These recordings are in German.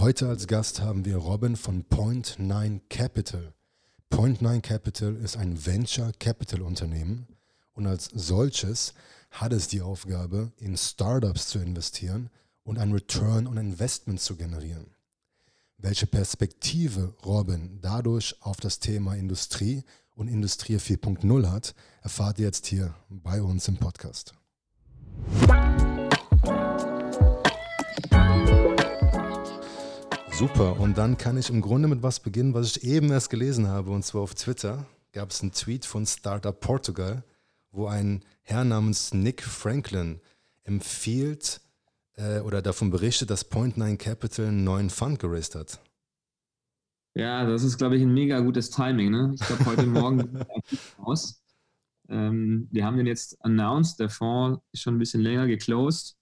Heute als Gast haben wir Robin von Point Nine Capital. Point Nine Capital ist ein Venture Capital Unternehmen und als solches hat es die Aufgabe, in Startups zu investieren und ein Return on Investment zu generieren. Welche Perspektive Robin dadurch auf das Thema Industrie und Industrie 4.0 hat, erfahrt ihr jetzt hier bei uns im Podcast. Super, und dann kann ich im Grunde mit was beginnen, was ich eben erst gelesen habe, und zwar auf Twitter gab es einen Tweet von Startup Portugal, wo ein Herr namens Nick Franklin empfiehlt äh, oder davon berichtet, dass Point9 Capital einen neuen Fund geraced hat. Ja, das ist, glaube ich, ein mega gutes Timing. Ne? Ich glaube, heute Morgen aus. Ähm, wir haben den jetzt announced, der Fonds ist schon ein bisschen länger geclosed,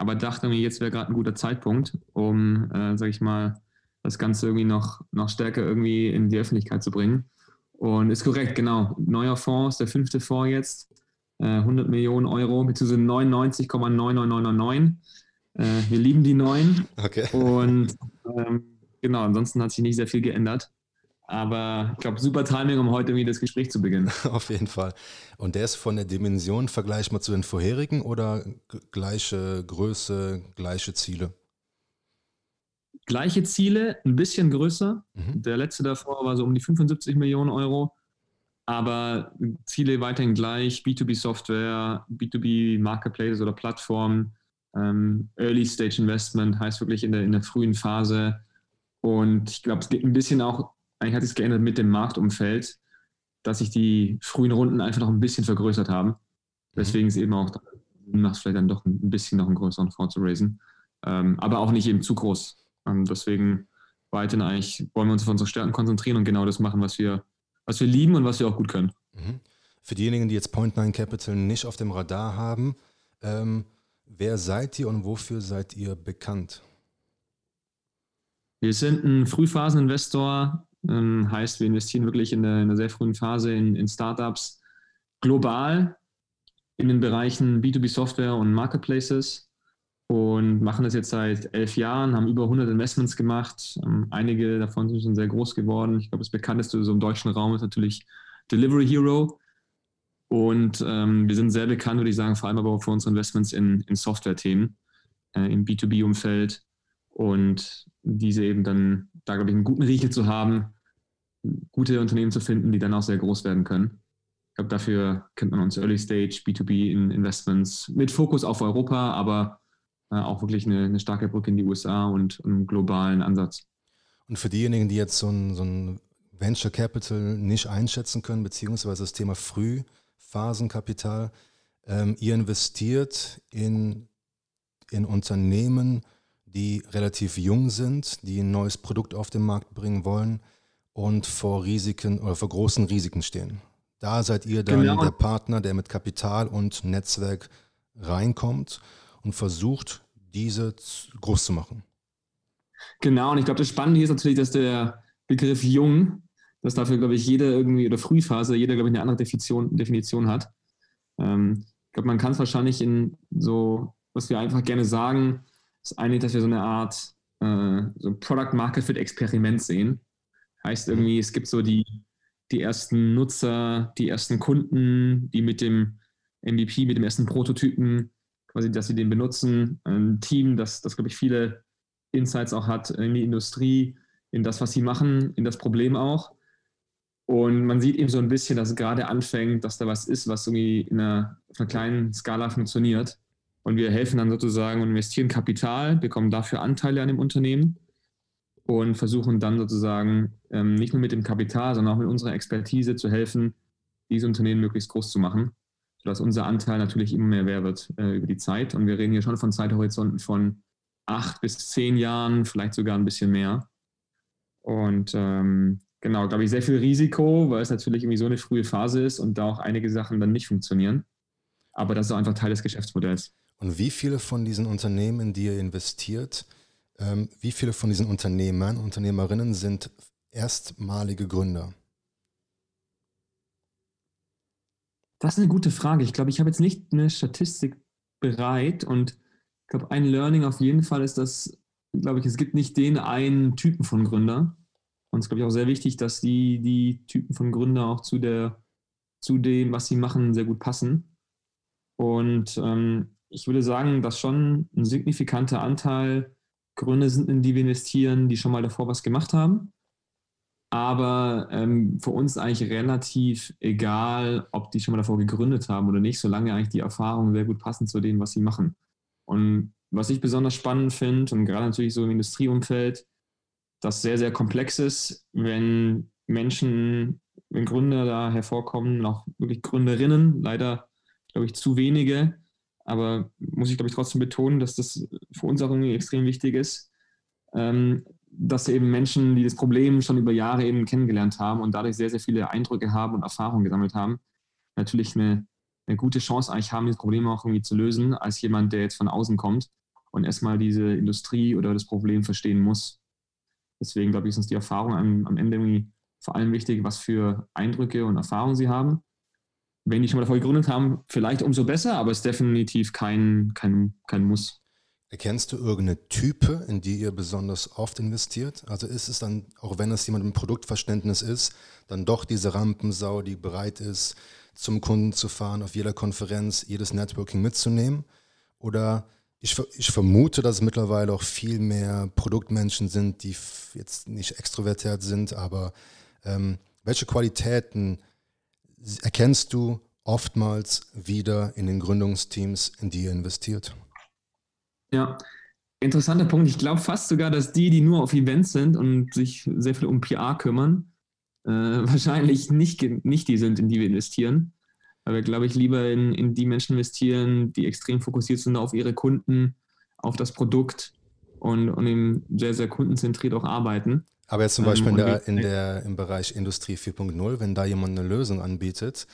aber dachte mir, jetzt wäre gerade ein guter Zeitpunkt, um, äh, sage ich mal, das Ganze irgendwie noch, noch stärker irgendwie in die Öffentlichkeit zu bringen. Und ist korrekt, genau. Neuer Fonds, der fünfte Fonds jetzt, äh, 100 Millionen Euro, beziehungsweise 99,99999. Äh, wir lieben die neuen. Okay. Und ähm, genau, ansonsten hat sich nicht sehr viel geändert. Aber ich glaube, super Timing, um heute irgendwie das Gespräch zu beginnen. Auf jeden Fall. Und der ist von der Dimension vergleichbar zu den vorherigen oder gleiche Größe, gleiche Ziele? Gleiche Ziele, ein bisschen größer. Mhm. Der letzte davor war so um die 75 Millionen Euro. Aber Ziele weiterhin gleich: B2B-Software, B2B Marketplaces oder Plattformen. Ähm, Early Stage Investment heißt wirklich in der, in der frühen Phase. Und ich glaube, es geht ein bisschen auch, eigentlich hat es geändert mit dem Marktumfeld, dass sich die frühen Runden einfach noch ein bisschen vergrößert haben. Deswegen ist eben auch, macht es vielleicht dann doch ein bisschen noch einen größeren Fonds zu raisen. Ähm, aber auch nicht eben zu groß. Ähm, deswegen weiterhin eigentlich wollen wir uns auf unsere Stärken konzentrieren und genau das machen, was wir, was wir lieben und was wir auch gut können. Mhm. Für diejenigen, die jetzt Point Nine Capital nicht auf dem Radar haben, ähm, wer seid ihr und wofür seid ihr bekannt? Wir sind ein Frühphaseninvestor, ähm, heißt, wir investieren wirklich in der, sehr frühen Phase in, in Startups global in den Bereichen B2B-Software und Marketplaces und machen das jetzt seit elf Jahren, haben über 100 Investments gemacht. Ähm, einige davon sind schon sehr groß geworden. Ich glaube, das bekannteste so im deutschen Raum ist natürlich Delivery Hero. Und ähm, wir sind sehr bekannt, würde ich sagen, vor allem aber auch für unsere Investments in, in Software-Themen, äh, im B2B-Umfeld. Und diese eben dann, da glaube ich, einen guten Riegel zu haben, gute Unternehmen zu finden, die dann auch sehr groß werden können. Ich glaube, dafür kennt man uns Early Stage, B2B Investments mit Fokus auf Europa, aber äh, auch wirklich eine, eine, starke Brücke in die USA und einen globalen Ansatz. Und für diejenigen, die jetzt so ein, so ein Venture Capital nicht einschätzen können, beziehungsweise das Thema Frühphasenkapital, ähm, ihr investiert in, in Unternehmen, die relativ jung sind, die ein neues Produkt auf den Markt bringen wollen und vor Risiken oder vor großen Risiken stehen. Da seid ihr dann genau. der Partner, der mit Kapital und Netzwerk reinkommt und versucht, diese groß zu machen. Genau, und ich glaube, das Spannende hier ist natürlich, dass der Begriff jung, dass dafür, glaube ich, jeder irgendwie, oder Frühphase, jeder, glaube ich, eine andere Definition, Definition hat. Ähm, ich glaube, man kann es wahrscheinlich in so, was wir einfach gerne sagen, ist eigentlich, dass wir so eine Art äh, so Product Market Fit Experiment sehen. Heißt irgendwie, es gibt so die, die ersten Nutzer, die ersten Kunden, die mit dem MVP, mit dem ersten Prototypen quasi, dass sie den benutzen. Ein Team, das, das glaube ich, viele Insights auch hat in die Industrie, in das, was sie machen, in das Problem auch. Und man sieht eben so ein bisschen, dass es gerade anfängt, dass da was ist, was irgendwie in einer, auf einer kleinen Skala funktioniert. Und wir helfen dann sozusagen und investieren Kapital, bekommen dafür Anteile an dem Unternehmen und versuchen dann sozusagen ähm, nicht nur mit dem Kapital, sondern auch mit unserer Expertise zu helfen, diese Unternehmen möglichst groß zu machen sodass unser Anteil natürlich immer mehr wert wird äh, über die Zeit. Und wir reden hier schon von Zeithorizonten von acht bis zehn Jahren, vielleicht sogar ein bisschen mehr. Und ähm, genau, glaube ich, sehr viel Risiko, weil es natürlich irgendwie so eine frühe Phase ist und da auch einige Sachen dann nicht funktionieren. Aber das ist auch einfach Teil des Geschäftsmodells. Und wie viele von diesen Unternehmen, in die ihr investiert, ähm, wie viele von diesen Unternehmern, Unternehmerinnen sind erstmalige Gründer? Das ist eine gute Frage. Ich glaube, ich habe jetzt nicht eine Statistik bereit und ich glaube, ein Learning auf jeden Fall ist, dass glaube ich, es gibt nicht den einen Typen von Gründer. Und es ist, glaube ich, auch sehr wichtig, dass die, die Typen von Gründer auch zu, der, zu dem, was sie machen, sehr gut passen. Und ähm, ich würde sagen, dass schon ein signifikanter Anteil Gründe sind, in die wir investieren, die schon mal davor was gemacht haben. Aber ähm, für uns eigentlich relativ egal, ob die schon mal davor gegründet haben oder nicht, solange eigentlich die Erfahrungen sehr gut passen zu dem, was sie machen. Und was ich besonders spannend finde, und gerade natürlich so im Industrieumfeld, das sehr, sehr komplex ist, wenn Menschen, wenn Gründer da hervorkommen, auch wirklich Gründerinnen, leider, glaube ich, zu wenige, aber muss ich, glaube ich, trotzdem betonen, dass das für uns auch irgendwie extrem wichtig ist, ähm, dass eben Menschen, die das Problem schon über Jahre eben kennengelernt haben und dadurch sehr, sehr viele Eindrücke haben und Erfahrungen gesammelt haben, natürlich eine, eine gute Chance eigentlich haben, dieses Problem auch irgendwie zu lösen, als jemand, der jetzt von außen kommt und erstmal diese Industrie oder das Problem verstehen muss. Deswegen glaube ich, ist uns die Erfahrung am, am Ende irgendwie vor allem wichtig, was für Eindrücke und Erfahrungen sie haben. Wenn die schon mal davor gegründet haben, vielleicht umso besser, aber es ist definitiv kein, kein, kein Muss. Erkennst du irgendeine Type, in die ihr besonders oft investiert? Also ist es dann, auch wenn es jemand mit Produktverständnis ist, dann doch diese Rampensau, die bereit ist, zum Kunden zu fahren, auf jeder Konferenz, jedes Networking mitzunehmen? Oder ich, ich vermute, dass es mittlerweile auch viel mehr Produktmenschen sind, die jetzt nicht extrovertiert sind, aber ähm, welche Qualitäten erkennst du oftmals wieder in den Gründungsteams, in die ihr investiert? Ja, interessanter Punkt. Ich glaube fast sogar, dass die, die nur auf Events sind und sich sehr viel um PR kümmern, äh, wahrscheinlich nicht, nicht die sind, in die wir investieren. Weil wir, glaube ich, lieber in, in die Menschen investieren, die extrem fokussiert sind auf ihre Kunden, auf das Produkt und, und eben sehr, sehr kundenzentriert auch arbeiten. Aber jetzt zum Beispiel ähm, in der, in der, im Bereich Industrie 4.0, wenn da jemand eine Lösung anbietet,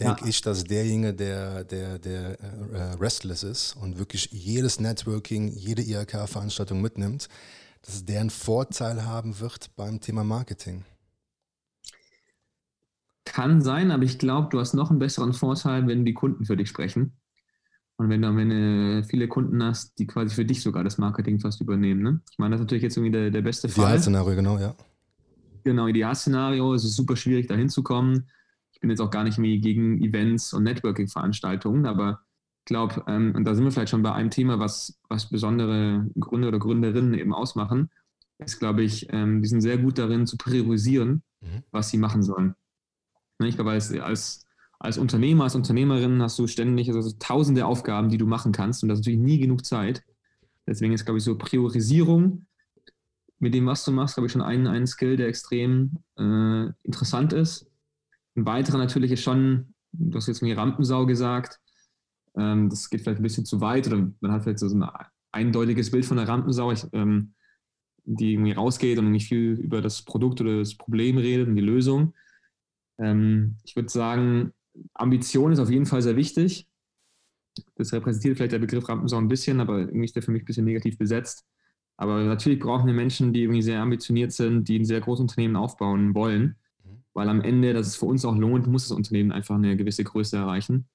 denke ja. ich, dass derjenige, der, der, der äh, restless ist und wirklich jedes Networking, jede IHK-Veranstaltung mitnimmt, dass der einen Vorteil haben wird beim Thema Marketing. Kann sein, aber ich glaube, du hast noch einen besseren Vorteil, wenn die Kunden für dich sprechen. Und wenn du, wenn du viele Kunden hast, die quasi für dich sogar das Marketing fast übernehmen. Ne? Ich meine, das ist natürlich jetzt irgendwie der, der beste Fall. Idealszenario, genau, ja. Genau, Idealszenario. Es ist super schwierig, da hinzukommen ich bin jetzt auch gar nicht mehr gegen Events und Networking-Veranstaltungen, aber ich glaube, ähm, und da sind wir vielleicht schon bei einem Thema, was, was besondere Gründer oder Gründerinnen eben ausmachen, ist, glaube ich, ähm, die sind sehr gut darin zu priorisieren, mhm. was sie machen sollen. Ne, ich glaube, als, als, als Unternehmer, als Unternehmerin hast du ständig also tausende Aufgaben, die du machen kannst und das ist natürlich nie genug Zeit. Deswegen ist, glaube ich, so Priorisierung mit dem, was du machst, glaube ich, schon ein, ein Skill, der extrem äh, interessant ist. Ein weiterer natürlich ist schon, du hast jetzt mir Rampensau gesagt, ähm, das geht vielleicht ein bisschen zu weit oder man hat vielleicht so ein eindeutiges Bild von der Rampensau, ich, ähm, die irgendwie rausgeht und nicht viel über das Produkt oder das Problem redet und die Lösung. Ähm, ich würde sagen, Ambition ist auf jeden Fall sehr wichtig. Das repräsentiert vielleicht der Begriff Rampensau ein bisschen, aber irgendwie ist der für mich ein bisschen negativ besetzt. Aber natürlich brauchen wir Menschen, die irgendwie sehr ambitioniert sind, die ein sehr großes Unternehmen aufbauen wollen weil am Ende, dass es für uns auch lohnt, muss das Unternehmen einfach eine gewisse Größe erreichen.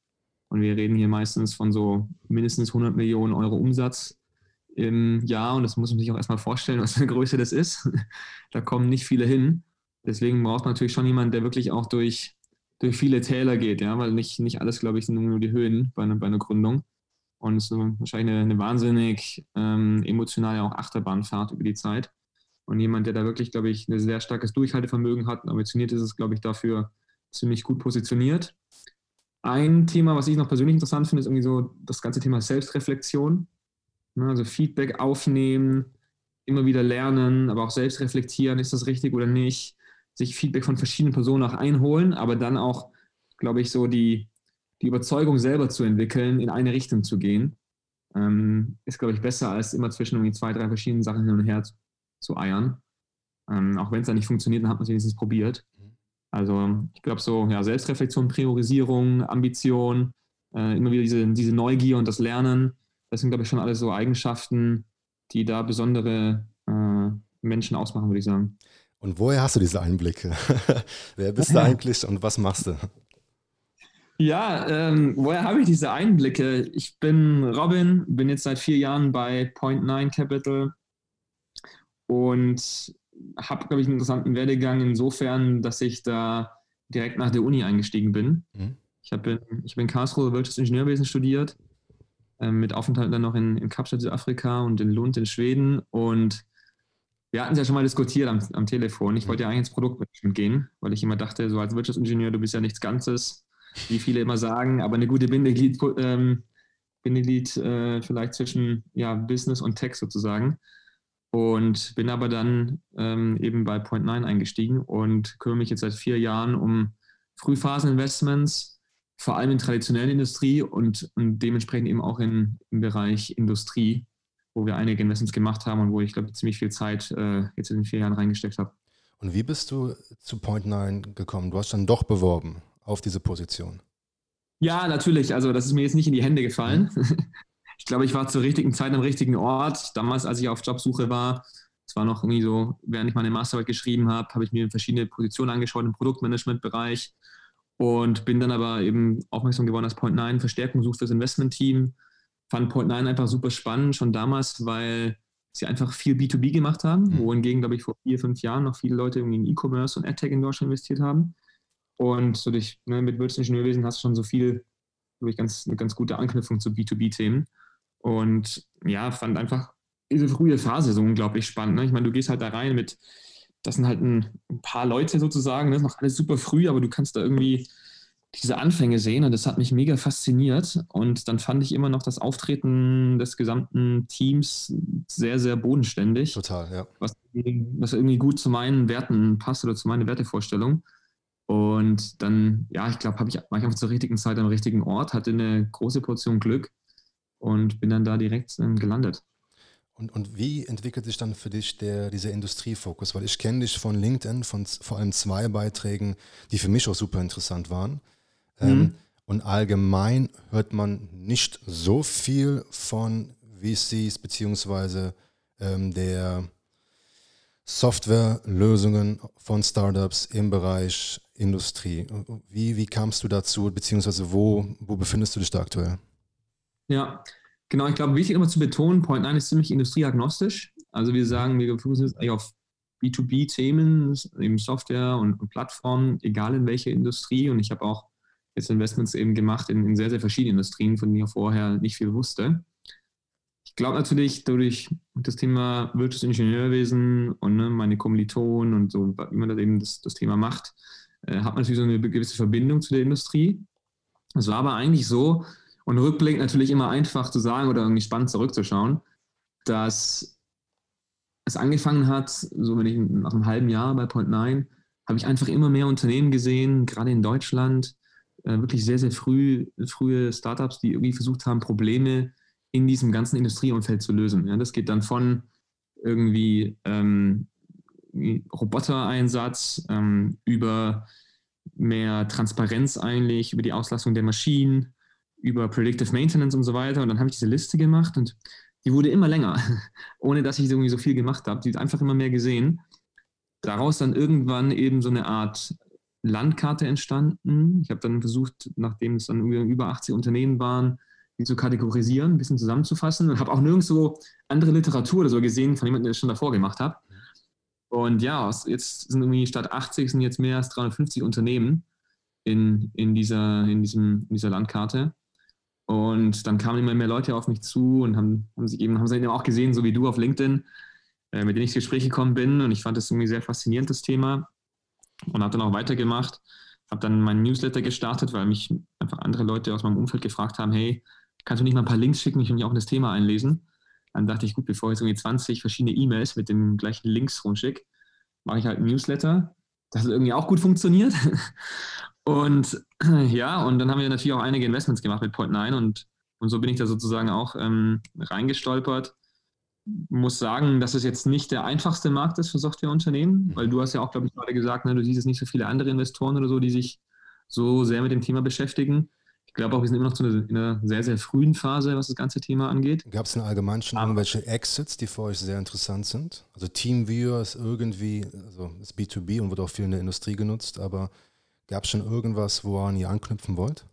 Und wir reden hier meistens von so mindestens 100 Millionen Euro Umsatz im Jahr. Und das muss man sich auch erstmal vorstellen, was für eine Größe das ist. da kommen nicht viele hin. Deswegen braucht man natürlich schon jemanden, der wirklich auch durch, durch viele Täler geht, ja, weil nicht, nicht alles, glaube ich, sind nur die Höhen bei einer, bei einer Gründung. Und es ist wahrscheinlich eine, eine wahnsinnig ähm, emotionale auch Achterbahnfahrt über die Zeit. Und jemand, der da wirklich, glaube ich, ein sehr starkes Durchhaltevermögen hat und ambitioniert ist, ist, glaube ich, dafür ziemlich gut positioniert. Ein Thema, was ich noch persönlich interessant finde, ist irgendwie so das ganze Thema Selbstreflexion. Ne, also Feedback aufnehmen, immer wieder lernen, aber auch selbst reflektieren, ist das richtig oder nicht. Sich Feedback von verschiedenen Personen auch einholen, aber dann auch, glaube ich, so die, die Überzeugung selber zu entwickeln, in eine Richtung zu gehen, ähm, ist, glaube ich, besser als immer zwischen irgendwie zwei, drei verschiedenen Sachen hin und her zu eiern. Ähm, auch wenn es dann nicht funktioniert, dann hat man es wenigstens probiert. Mhm. Also ich glaube so, ja, Selbstreflexion, Priorisierung, Ambition, äh, immer wieder diese, diese Neugier und das Lernen, das sind, glaube ich, schon alles so Eigenschaften, die da besondere äh, Menschen ausmachen, würde ich sagen. Und woher hast du diese Einblicke? Wer bist du eigentlich und was machst du? Ja, ähm, woher habe ich diese Einblicke? Ich bin Robin, bin jetzt seit vier Jahren bei Point Nine Capital, und habe, glaube ich, einen interessanten Werdegang insofern, dass ich da direkt nach der Uni eingestiegen bin. Mhm. Ich habe in, ich hab in Karlsruhe Wirtschaftsingenieurwesen studiert, äh, mit Aufenthalt dann noch in, in Kapstadt, Südafrika und in Lund in Schweden. Und wir hatten es ja schon mal diskutiert am, am Telefon. Ich wollte ja eigentlich ins Produktmanagement gehen, weil ich immer dachte, so als Wirtschaftsingenieur, du bist ja nichts Ganzes, wie viele immer sagen, aber eine gute Bindeglied, ähm, Bindeglied äh, vielleicht zwischen ja, Business und Tech sozusagen. Und bin aber dann ähm, eben bei Point9 eingestiegen und kümmere mich jetzt seit vier Jahren um Frühphaseninvestments, vor allem in traditionellen Industrie und, und dementsprechend eben auch in, im Bereich Industrie, wo wir einige Investments gemacht haben und wo ich, glaube ziemlich viel Zeit äh, jetzt in den vier Jahren reingesteckt habe. Und wie bist du zu Point9 gekommen? Du hast dann doch beworben auf diese Position. Ja, natürlich. Also das ist mir jetzt nicht in die Hände gefallen. Mhm. ich glaube, ich war zur richtigen Zeit am richtigen Ort. Damals, als ich auf Jobsuche war, es war noch irgendwie so, während ich meine Masterarbeit geschrieben habe, habe ich mir verschiedene Positionen angeschaut im Produktmanagement-Bereich und bin dann aber eben aufmerksam geworden, dass Point9 Verstärkung sucht fürs Investment-Team. Fand Point9 einfach super spannend, schon damals, weil sie einfach viel B2B gemacht haben, mhm. wohingegen, glaube ich, vor vier, fünf Jahren noch viele Leute irgendwie in E-Commerce und AdTech in Deutschland investiert haben. Und so durch, ne, mit Wirtschaftsingenieurwesen hast du schon so viel, glaube ich, ganz, eine ganz gute Anknüpfung zu B2B-Themen. Und ja, fand einfach diese frühe Phase so unglaublich spannend. Ne? Ich meine, du gehst halt da rein mit, das sind halt ein, ein paar Leute sozusagen, das ist noch alles super früh, aber du kannst da irgendwie diese Anfänge sehen und das hat mich mega fasziniert. Und dann fand ich immer noch das Auftreten des gesamten Teams sehr, sehr bodenständig. Total, ja. Was, was irgendwie gut zu meinen Werten passt oder zu meiner Wertevorstellung. Und dann, ja, ich glaube, ich, war ich einfach zur richtigen Zeit am richtigen Ort, hatte eine große Portion Glück und bin dann da direkt ähm, gelandet. Und, und wie entwickelt sich dann für dich der, dieser Industriefokus? Weil ich kenne dich von LinkedIn, von vor allem zwei Beiträgen, die für mich auch super interessant waren. Ähm, mhm. Ähm, und allgemein hört man nicht so viel von VCs beziehungsweise ähm, der Softwarelösungen von Startups im Bereich Industrie. Wie, wie kamst du dazu, beziehungsweise wo, wo befindest du dich da aktuell? Ja, genau. Ich glaube, wichtig immer zu betonen, Point9 ist ziemlich industrieagnostisch. Also wir sagen, wir fokussieren uns eigentlich auf B2B-Themen, eben Software und, und, Plattformen, egal in welcher Industrie. Und ich habe auch jetzt Investments eben gemacht in, in sehr, sehr verschiedenen Industrien, von denen ich vorher nicht viel wusste. Ich glaube natürlich, durch das Thema Wirtschaftsingenieurwesen und ne, meine Kommilitonen und so, wie man das eben das, das Thema macht, äh, hat man natürlich so eine gewisse Verbindung zu der Industrie. Es war aber eigentlich so, und rückblickend natürlich immer einfach zu sagen oder irgendwie spannend zurückzuschauen, dass es angefangen hat, so wenn ich nach einem halben Jahr bei Point9, habe ich einfach immer mehr Unternehmen gesehen, gerade in Deutschland, äh, wirklich sehr, sehr früh, frühe Startups, die irgendwie versucht haben, Probleme in diesem ganzen Industrieumfeld zu lösen. Ja, das geht dann von irgendwie ähm, Robotereinsatz ähm, über mehr Transparenz eigentlich, über die Auslastung der Maschinen, über Predictive Maintenance und so weiter. Und dann habe ich diese Liste gemacht und die wurde immer länger, ohne dass ich irgendwie so viel gemacht habe. Die ist einfach immer mehr gesehen. Daraus dann irgendwann eben so eine Art Landkarte entstanden. Ich habe dann versucht, nachdem es dann über 80 Unternehmen waren, die zu kategorisieren, ein bisschen zusammenzufassen und habe auch nirgends so andere Literatur oder so gesehen von jemandem, der das schon davor gemacht hat. Und ja, jetzt sind irgendwie statt 80 sind jetzt mehr als 350 Unternehmen in, in, dieser, in, diesem, in dieser Landkarte. Und dann kamen immer mehr Leute auf mich zu und haben, haben sich eben, haben sie eben auch gesehen, so wie du auf LinkedIn, äh, mit denen ich ins Gespräch gekommen bin. Und ich fand das irgendwie sehr faszinierend, das Thema. Und habe dann auch weitergemacht. Habe dann meinen Newsletter gestartet, weil mich einfach andere Leute aus meinem Umfeld gefragt haben, hey, kannst du nicht mal ein paar Links schicken? Ich will mich auch in das Thema einlesen. Dann dachte ich, gut, bevor ich irgendwie 20 verschiedene E-Mails mit den gleichen Links rumschicke, mache ich halt einen Newsletter. Das hat irgendwie auch gut funktioniert. Und ja, und dann haben wir natürlich auch einige Investments gemacht mit Point9 und, und so bin ich da sozusagen auch ähm, reingestolpert. Muss sagen, dass es jetzt nicht der einfachste Markt ist für Softwareunternehmen, mhm. weil du hast ja auch, glaube ich, gerade gesagt, ne, du siehst jetzt nicht so viele andere Investoren oder so, die sich so sehr mit dem Thema beschäftigen. Ich glaube auch, wir sind immer noch einer, in einer sehr, sehr frühen Phase, was das ganze Thema angeht. Gab es denn allgemein schon Aber irgendwelche Exits, die für euch sehr interessant sind? Also Teamviewer ist irgendwie, also ist B2B und wird auch viel in der Industrie genutzt, aber Gab es schon irgendwas, woran ihr anknüpfen wollt?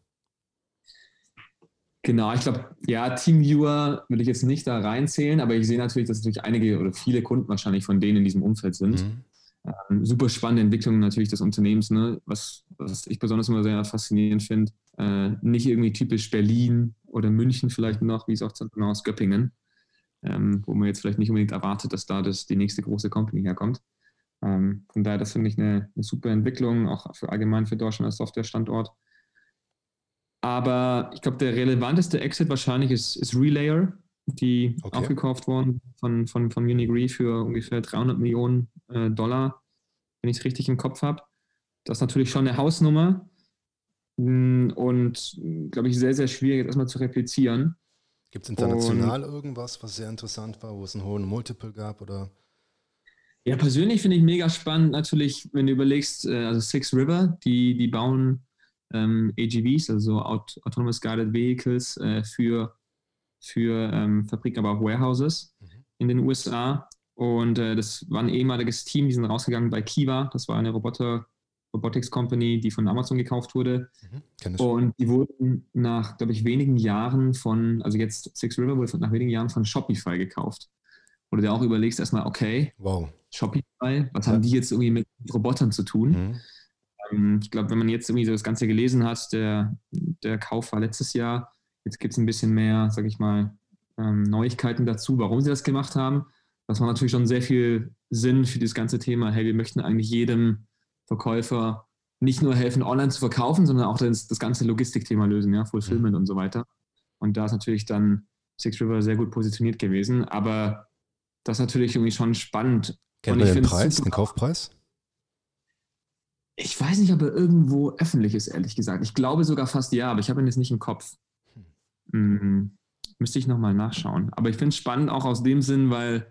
Genau, ich glaube, ja, Teamviewer will ich jetzt nicht da reinzählen, aber ich sehe natürlich, dass natürlich einige oder viele Kunden wahrscheinlich von denen in diesem Umfeld sind. Mhm. Ähm, super spannende Entwicklung natürlich des Unternehmens, ne? was, was ich besonders immer sehr faszinierend finde. Äh, nicht irgendwie typisch Berlin oder München vielleicht noch, wie es auch genau aus Göppingen, ähm, wo man jetzt vielleicht nicht unbedingt erwartet, dass da das, die nächste große Company herkommt. Ähm, von daher, das finde ich eine, eine, super Entwicklung, auch für allgemein für Deutschland als Softwarestandort. Aber ich glaube, der relevanteste Exit wahrscheinlich ist, ist Relayer, die okay. aufgekauft wurden von, von, von Unigree für ungefähr 300 Millionen äh, Dollar, wenn ich es richtig im Kopf habe. Das ist natürlich schon eine Hausnummer mm, und, glaube ich, sehr, sehr schwierig erstmal zu replizieren. Gibt es international und, irgendwas, was sehr interessant war, wo es einen hohen Multiple gab oder? Ja, persönlich finde ich mega spannend natürlich, wenn du überlegst, äh, also Six River, die, die bauen ähm, AGVs, also Aut Autonomous Guided Vehicles äh, für, für ähm, Fabriken, aber auch Warehouses mhm. in den USA. Und äh, das war ein ehemaliges Team, die sind rausgegangen bei Kiva, das war eine Roboter Robotics Company, die von Amazon gekauft wurde. Mhm, und die wurden nach, glaube ich, wenigen Jahren von, also jetzt Six River wurde nach wenigen Jahren von Shopify gekauft. Wo du dir auch überlegst, erstmal, okay, wow. Shopify, was ja. haben die jetzt irgendwie mit Robotern zu tun? Mhm. Ähm, ich glaube, wenn man jetzt irgendwie so das Ganze gelesen hat, der, der Kauf war letztes Jahr, jetzt gibt es ein bisschen mehr, sage ich mal, ähm, Neuigkeiten dazu, warum sie das gemacht haben. Das macht natürlich schon sehr viel Sinn für das ganze Thema. Hey, wir möchten eigentlich jedem Verkäufer nicht nur helfen, online zu verkaufen, sondern auch das, das ganze Logistikthema lösen, ja, Fulfillment mhm. und so weiter. Und da ist natürlich dann Six River sehr gut positioniert gewesen. Aber das ist natürlich irgendwie schon spannend. Kennt man den Preis, den Kaufpreis? Ich weiß nicht, ob er irgendwo öffentlich ist, ehrlich gesagt. Ich glaube sogar fast ja, aber ich habe ihn jetzt nicht im Kopf. Hm. Müsste ich nochmal nachschauen. Aber ich finde es spannend auch aus dem Sinn, weil,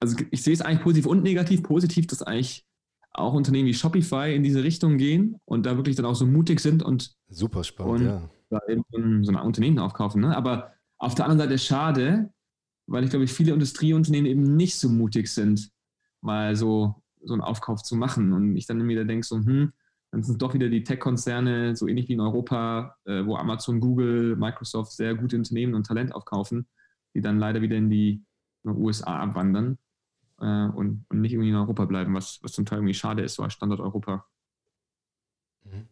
also ich sehe es eigentlich positiv und negativ. Positiv, dass eigentlich auch Unternehmen wie Shopify in diese Richtung gehen und da wirklich dann auch so mutig sind und super spannend, und ja. Da eben so ein Unternehmen aufkaufen. Ne? Aber auf der anderen Seite schade, weil ich glaube, viele Industrieunternehmen eben nicht so mutig sind, mal so so einen Aufkauf zu machen. Und ich dann wieder denke, so, hm, dann sind es doch wieder die Tech-Konzerne, so ähnlich wie in Europa, äh, wo Amazon, Google, Microsoft sehr gute Unternehmen und Talent aufkaufen, die dann leider wieder in die USA abwandern äh, und, und, nicht irgendwie in Europa bleiben, was, was zum Teil irgendwie schade ist, so als Standort Europa. Mhm.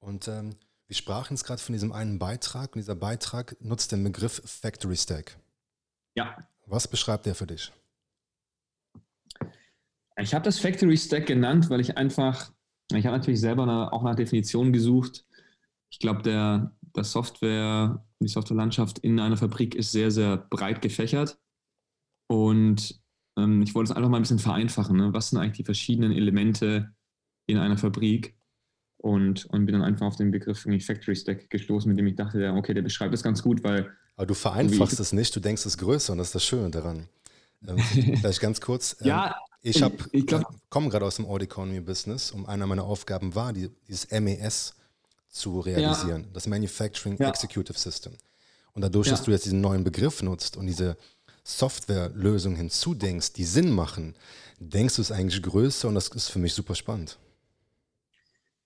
Und ähm, wir sprachen jetzt gerade von diesem einen Beitrag und dieser Beitrag nutzt den Begriff Factory Stack. Ja. Was beschreibt der für dich? Ich habe das Factory Stack genannt, weil ich einfach, ich habe natürlich selber auch nach Definitionen gesucht. Ich glaube, der, der Software, die Softwarelandschaft in einer Fabrik ist sehr, sehr breit gefächert. Und ähm, ich wollte es einfach mal ein bisschen vereinfachen. Ne? Was sind eigentlich die verschiedenen Elemente in einer Fabrik? Und, und bin dann einfach auf den Begriff Factory Stack gestoßen, mit dem ich dachte, okay, der beschreibt das ganz gut, weil. Aber du vereinfachst es nicht, du denkst es größer und das ist das Schöne daran. Ähm, vielleicht ganz kurz. Ähm, ja, ich ich komme gerade aus dem Audit Economy Business und einer meiner Aufgaben war, die, dieses MES zu realisieren, ja. das Manufacturing ja. Executive System. Und dadurch, ja. dass du jetzt diesen neuen Begriff nutzt und diese Softwarelösungen hinzudenkst, die Sinn machen, denkst du es eigentlich größer und das ist für mich super spannend.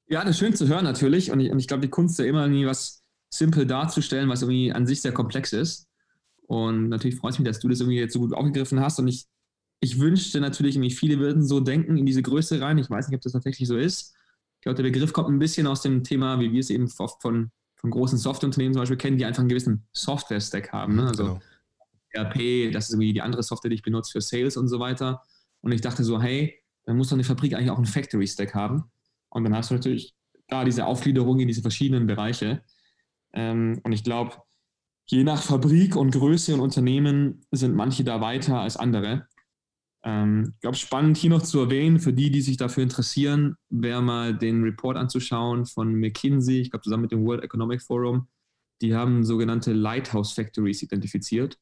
Ja, das ist schön zu hören natürlich. Und ich, und ich glaube, die Kunst ist ja immer nie was simpel darzustellen, was irgendwie an sich sehr komplex ist. Und natürlich freut es mich, dass du das irgendwie jetzt so gut aufgegriffen hast. Und ich, ich wünschte natürlich, irgendwie viele würden so denken in diese Größe rein. Ich weiß nicht, ob das tatsächlich so ist. Ich glaube, der Begriff kommt ein bisschen aus dem Thema, wie wir es eben oft von, von großen Softwareunternehmen zum Beispiel kennen, die einfach einen gewissen Software-Stack haben. Ne? Also genau. ERP, das ist irgendwie die andere Software, die ich benutze für Sales und so weiter. Und ich dachte so, hey, dann muss doch eine Fabrik eigentlich auch einen Factory-Stack haben. Und dann hast du natürlich da diese Aufgliederung in diese verschiedenen Bereiche. Ähm, und ich glaube, je nach Fabrik und Größe und Unternehmen sind manche da weiter als andere. Ähm, ich glaube, spannend hier noch zu erwähnen, für die, die sich dafür interessieren, wäre mal den Report anzuschauen von McKinsey, ich glaube zusammen mit dem World Economic Forum. Die haben sogenannte Lighthouse Factories identifiziert.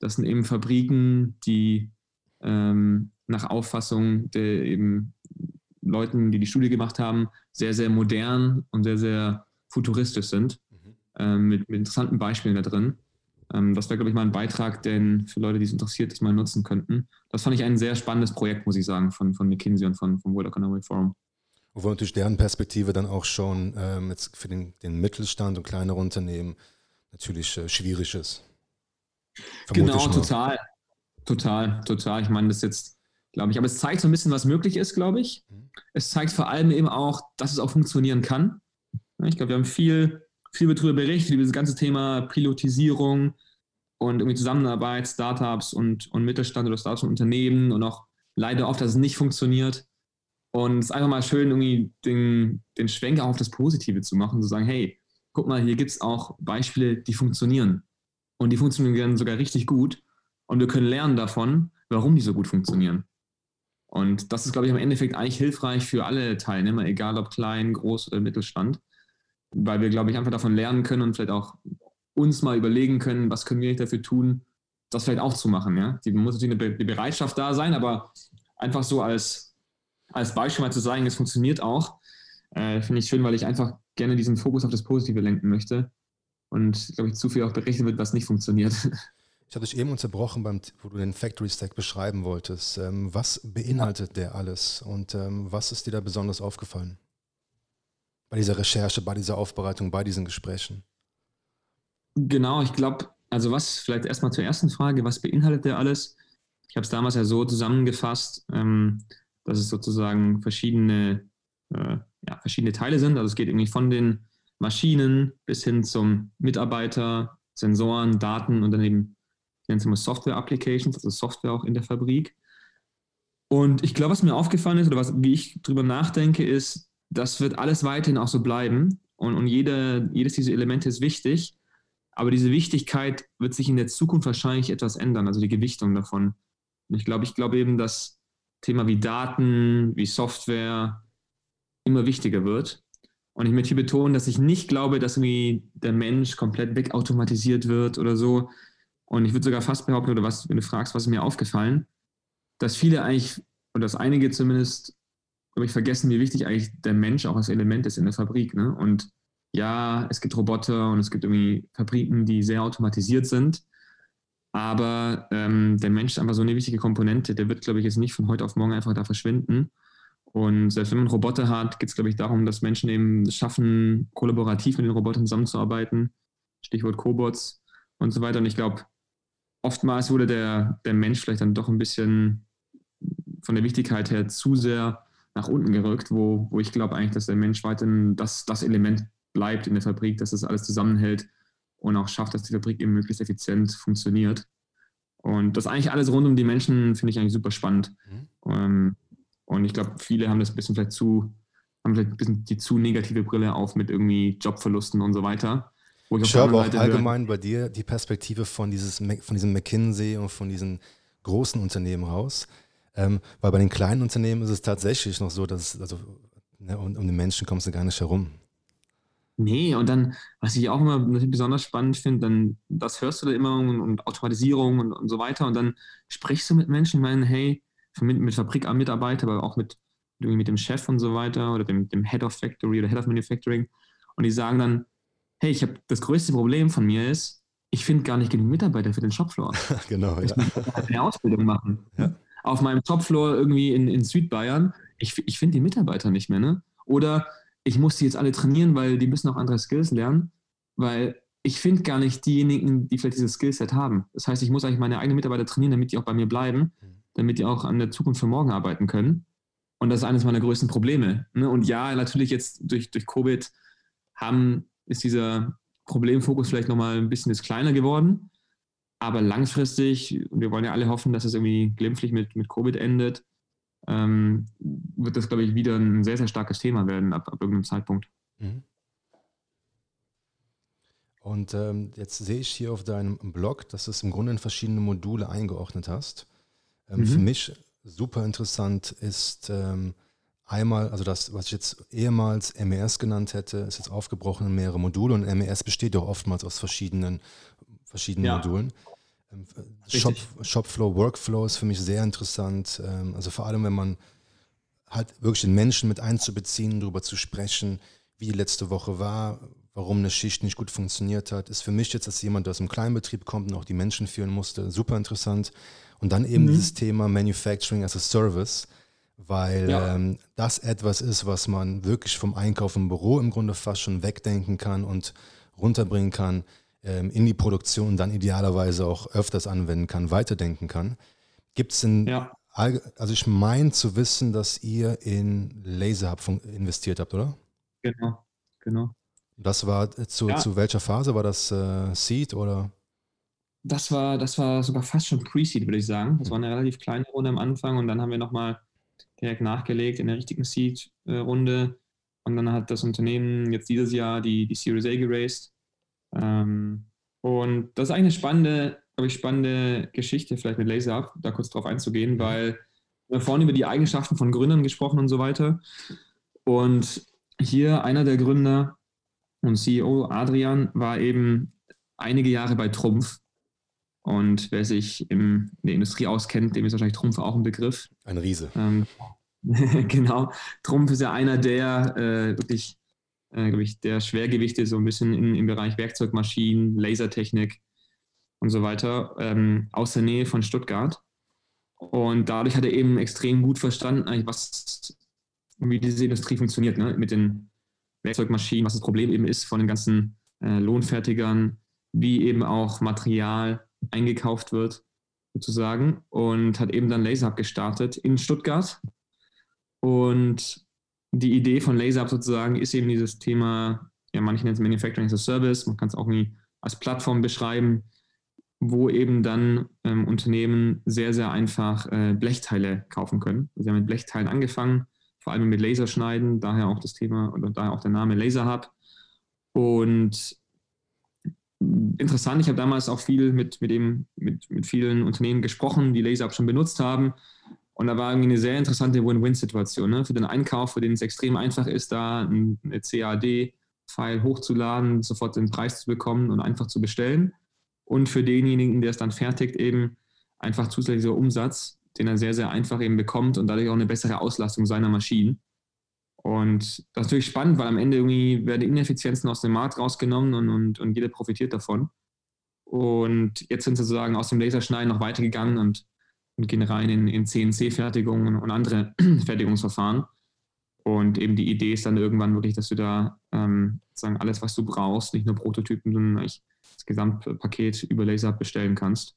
Das sind eben Fabriken, die ähm, nach Auffassung der eben Leuten, die die Studie gemacht haben, sehr, sehr modern und sehr, sehr futuristisch sind ähm, mit, mit, interessanten Beispielen da drin. Ähm, das wäre, glaube ich, mal ein Beitrag, den für Leute, die es interessiert, das mal nutzen könnten. Das fand ich ein sehr spannendes Projekt, muss ich sagen, von, von McKinsey und von, vom World Economic Forum. Wo natürlich deren Perspektive dann auch schon ähm, jetzt für den, den, Mittelstand und kleinere Unternehmen natürlich äh, schwierig ist. Vermute genau, total. Total, total. Ich meine, das jetzt, glaube ich, aber es zeigt so ein bisschen, was möglich ist, glaube ich. Mhm. Es zeigt vor allem eben auch, dass es auch funktionieren kann. Ich glaube, wir haben viel, viel darüber berichtet, über das ganze Thema Pilotisierung und irgendwie Zusammenarbeit, Startups und, und Mittelstand oder Startups und Unternehmen und auch leider oft, dass es nicht funktioniert. Und es ist einfach mal schön, irgendwie den, den Schwenker auf das Positive zu machen, zu sagen, hey, guck mal, hier gibt es auch Beispiele, die funktionieren. Und die funktionieren sogar richtig gut. Und wir können lernen davon, warum die so gut funktionieren. Und das ist, glaube ich, im Endeffekt eigentlich hilfreich für alle Teilnehmer, egal ob klein, groß oder Mittelstand, weil wir, glaube ich, einfach davon lernen können und vielleicht auch uns mal überlegen können, was können wir dafür tun, das vielleicht auch zu machen. Ja? Die muss natürlich eine, Bereitschaft da sein, aber einfach so als, als Beispiel mal zu sagen, es funktioniert auch, äh, finde ich schön, weil ich einfach gerne diesen Fokus auf das Positive lenken möchte und, glaube ich, zu viel auch berichtet wird, was nicht funktioniert. Ich habe dich eben unterbrochen, beim, wo du den Factory Stack beschreiben wolltest. Ähm, was beinhaltet der alles und ähm, was ist dir da besonders aufgefallen? Bei dieser Recherche, bei dieser Aufbereitung, bei diesen Gesprächen? Genau, ich glaube, also was, vielleicht erstmal zur ersten Frage, was beinhaltet der alles? Ich habe es damals ja so zusammengefasst, ähm, dass es sozusagen verschiedene, äh, ja, verschiedene Teile sind. Also es geht irgendwie von den Maschinen bis hin zum Mitarbeiter, Sensoren, Daten und dann eben nenne es immer Software Applications, also Software auch in der Fabrik. Und ich glaube, was mir aufgefallen ist oder was, wie ich drüber nachdenke, ist, das wird alles weiterhin auch so bleiben. Und, und jede, jedes dieser Elemente ist wichtig. Aber diese Wichtigkeit wird sich in der Zukunft wahrscheinlich etwas ändern, also die Gewichtung davon. Und ich glaube, ich glaube eben, dass Thema wie Daten, wie Software immer wichtiger wird. Und ich möchte hier betonen, dass ich nicht glaube, dass irgendwie der Mensch komplett wegautomatisiert wird oder so, und ich würde sogar fast behaupten, oder was, wenn du fragst, was ist mir aufgefallen, dass viele eigentlich, oder dass einige zumindest, glaube ich, vergessen, wie wichtig eigentlich der Mensch auch als Element ist in der Fabrik. Ne? Und ja, es gibt Roboter und es gibt irgendwie Fabriken, die sehr automatisiert sind. Aber ähm, der Mensch ist einfach so eine wichtige Komponente. Der wird, glaube ich, jetzt nicht von heute auf morgen einfach da verschwinden. Und selbst wenn man Roboter hat, geht es, glaube ich, darum, dass Menschen eben schaffen, kollaborativ mit den Robotern zusammenzuarbeiten. Stichwort Cobots und so weiter. Und ich glaube, oftmals wurde der, der Mensch vielleicht dann doch ein bisschen von der Wichtigkeit her zu sehr nach unten gerückt, wo, wo ich glaube eigentlich, dass der Mensch weiterhin das, das Element bleibt in der Fabrik, dass das alles zusammenhält und auch schafft, dass die Fabrik eben möglichst effizient funktioniert. Und das eigentlich alles rund um die Menschen finde ich eigentlich super spannend. Mhm. Ähm, und ich glaube, viele haben das ein bisschen vielleicht zu, haben vielleicht ein bisschen die zu negative Brille auf mit irgendwie Jobverlusten und so weiter. Ich höre aber auch allgemein bei dir die Perspektive von, dieses, von diesem McKinsey und von diesen großen Unternehmen raus. Ähm, weil bei den kleinen Unternehmen ist es tatsächlich noch so, dass also, ne, um, um den Menschen kommst du gar nicht herum. Nee, und dann, was ich auch immer besonders spannend finde, dann, das hörst du da immer und, und Automatisierung und, und, so weiter. Und dann sprichst du mit Menschen, ich meine, hey, mit, mit Fabrikmitarbeiter, aber auch mit, mit dem Chef und so weiter oder dem, dem Head of Factory oder Head of Manufacturing. Und die sagen dann, hey, ich habe das größte Problem von mir ist, ich finde gar nicht genug Mitarbeiter für den Shopfloor. genau, ich ja. muss eine Ausbildung machen. Ja. Auf meinem Shopfloor irgendwie in, in Südbayern, ich, ich finde die Mitarbeiter nicht mehr. Ne? Oder ich muss die jetzt alle trainieren, weil die müssen auch andere Skills lernen, weil ich finde gar nicht diejenigen, die vielleicht dieses Skillset haben. Das heißt, ich muss eigentlich meine eigenen Mitarbeiter trainieren, damit die auch bei mir bleiben, mhm. damit die auch an der Zukunft für morgen arbeiten können. Und das ist eines meiner größten Probleme. Ne? Und ja, natürlich jetzt durch, durch Covid haben ist dieser Problemfokus vielleicht nochmal ein bisschen jetzt kleiner geworden. Aber langfristig, und wir wollen ja alle hoffen, dass es irgendwie glimpflich mit, mit Covid endet, ähm, wird das, glaube ich, wieder ein sehr, sehr starkes Thema werden ab, ab irgendeinem Zeitpunkt. Mhm. Und ähm, jetzt sehe ich hier auf deinem Blog, dass du es im Grunde in verschiedene Module eingeordnet hast. Ähm, mhm. Für mich super interessant ist ähm, Einmal, also das, was ich jetzt ehemals MES genannt hätte, ist jetzt aufgebrochen in mehrere Module und MES besteht ja oftmals aus verschiedenen, verschiedenen ja. Modulen. Ähm, Shop, Shopflow, Workflow ist für mich sehr interessant. Ähm, also vor allem, wenn man halt wirklich den Menschen mit einzubeziehen, darüber zu sprechen, wie die letzte Woche war, warum eine Schicht nicht gut funktioniert hat, ist für mich jetzt als jemand, der aus einem Kleinbetrieb kommt und auch die Menschen führen musste, super interessant. Und dann eben mhm. dieses Thema Manufacturing as a Service weil ja. ähm, das etwas ist, was man wirklich vom Einkauf im Büro im Grunde fast schon wegdenken kann und runterbringen kann in die Produktion dann idealerweise auch öfters anwenden kann, weiterdenken kann. Gibt es denn, ja. also ich meine zu wissen, dass ihr in LaserHub investiert habt, oder? Genau, genau. Das war zu, ja. zu welcher Phase? War das äh, Seed oder? Das war, das war sogar fast schon Pre-Seed, würde ich sagen. Das war eine relativ kleine Runde am Anfang und dann haben wir nochmal direkt nachgelegt in der richtigen Seed-Runde. Und dann hat das Unternehmen jetzt dieses Jahr die, die Series A geraced. Ähm, und das ist eigentlich eine spannende, glaube ich, spannende Geschichte, vielleicht mit LaserUp, da kurz drauf einzugehen, weil wir vorhin über die Eigenschaften von Gründern gesprochen und so weiter. Und hier einer der Gründer und CEO, Adrian, war eben einige Jahre bei Trumpf. Und wer sich im, in der Industrie auskennt, dem ist wahrscheinlich Trumpf auch ein Begriff. Ein Riese. Ähm, genau. Trumpf ist ja einer der äh, wirklich, äh, glaube ich, der Schwergewichte so ein bisschen in, im Bereich Werkzeugmaschinen, Lasertechnik und so weiter ähm, aus der Nähe von Stuttgart. Und dadurch hat er eben extrem gut verstanden, was, wie diese Industrie funktioniert, ne? mit den Werkzeugmaschinen, was das Problem eben ist von den ganzen äh, Lohnfertigern, wie eben auch Material eingekauft wird, sozusagen. Und hat eben dann LaserHub gestartet in Stuttgart und die Idee von LaserUp sozusagen ist eben dieses Thema, ja, manche nennen es Manufacturing as a Service, man kann es auch nie als Plattform beschreiben, wo eben dann ähm, Unternehmen sehr, sehr einfach äh, Blechteile kaufen können. Sie haben mit Blechteilen angefangen, vor allem mit Laserschneiden, daher auch das Thema oder daher auch der Name LaserHub. Und interessant, ich habe damals auch viel mit, mit, dem, mit, mit vielen Unternehmen gesprochen, die LaserHub schon benutzt haben und da war irgendwie eine sehr interessante Win-Win-Situation. Ne? Für den Einkauf, für den es extrem einfach ist, da eine CAD-File hochzuladen, sofort den Preis zu bekommen und einfach zu bestellen. Und für denjenigen, der es dann fertigt, eben einfach zusätzlicher Umsatz, den er sehr, sehr einfach eben bekommt und dadurch auch eine bessere Auslastung seiner Maschinen. Und das ist natürlich spannend, weil am Ende irgendwie werden Ineffizienzen aus dem Markt rausgenommen und, und, und jeder profitiert davon. Und jetzt sind sie sozusagen aus dem Laserschneiden noch weitergegangen und und gehen rein in, in CNC-Fertigungen und andere Fertigungsverfahren. Und eben die Idee ist dann irgendwann wirklich, dass du da ähm, sagen, alles, was du brauchst, nicht nur Prototypen, sondern eigentlich das Gesamtpaket über Laser bestellen kannst.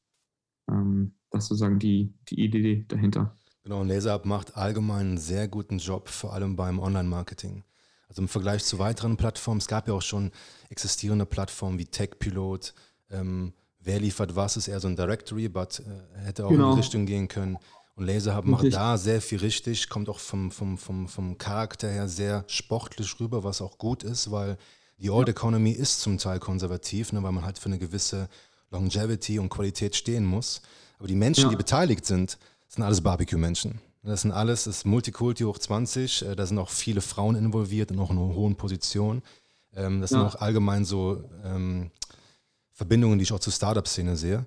Ähm, das ist sozusagen die, die Idee dahinter. Genau, und LaserUp macht allgemein einen sehr guten Job, vor allem beim Online-Marketing. Also im Vergleich zu weiteren Plattformen, es gab ja auch schon existierende Plattformen wie TechPilot, ähm, wer liefert was, ist eher so ein Directory, but äh, hätte auch genau. in die Richtung gehen können. Und Laserhub macht da sehr viel richtig, kommt auch vom, vom, vom, vom Charakter her sehr sportlich rüber, was auch gut ist, weil die Old ja. Economy ist zum Teil konservativ, ne, weil man halt für eine gewisse Longevity und Qualität stehen muss. Aber die Menschen, ja. die beteiligt sind, sind alles Barbecue-Menschen. Das sind alles, das ist Multikulti hoch 20, äh, da sind auch viele Frauen involviert und auch in einer hohen Position. Ähm, das ja. sind auch allgemein so ähm, Verbindungen, die ich auch zur Startup-Szene sehe.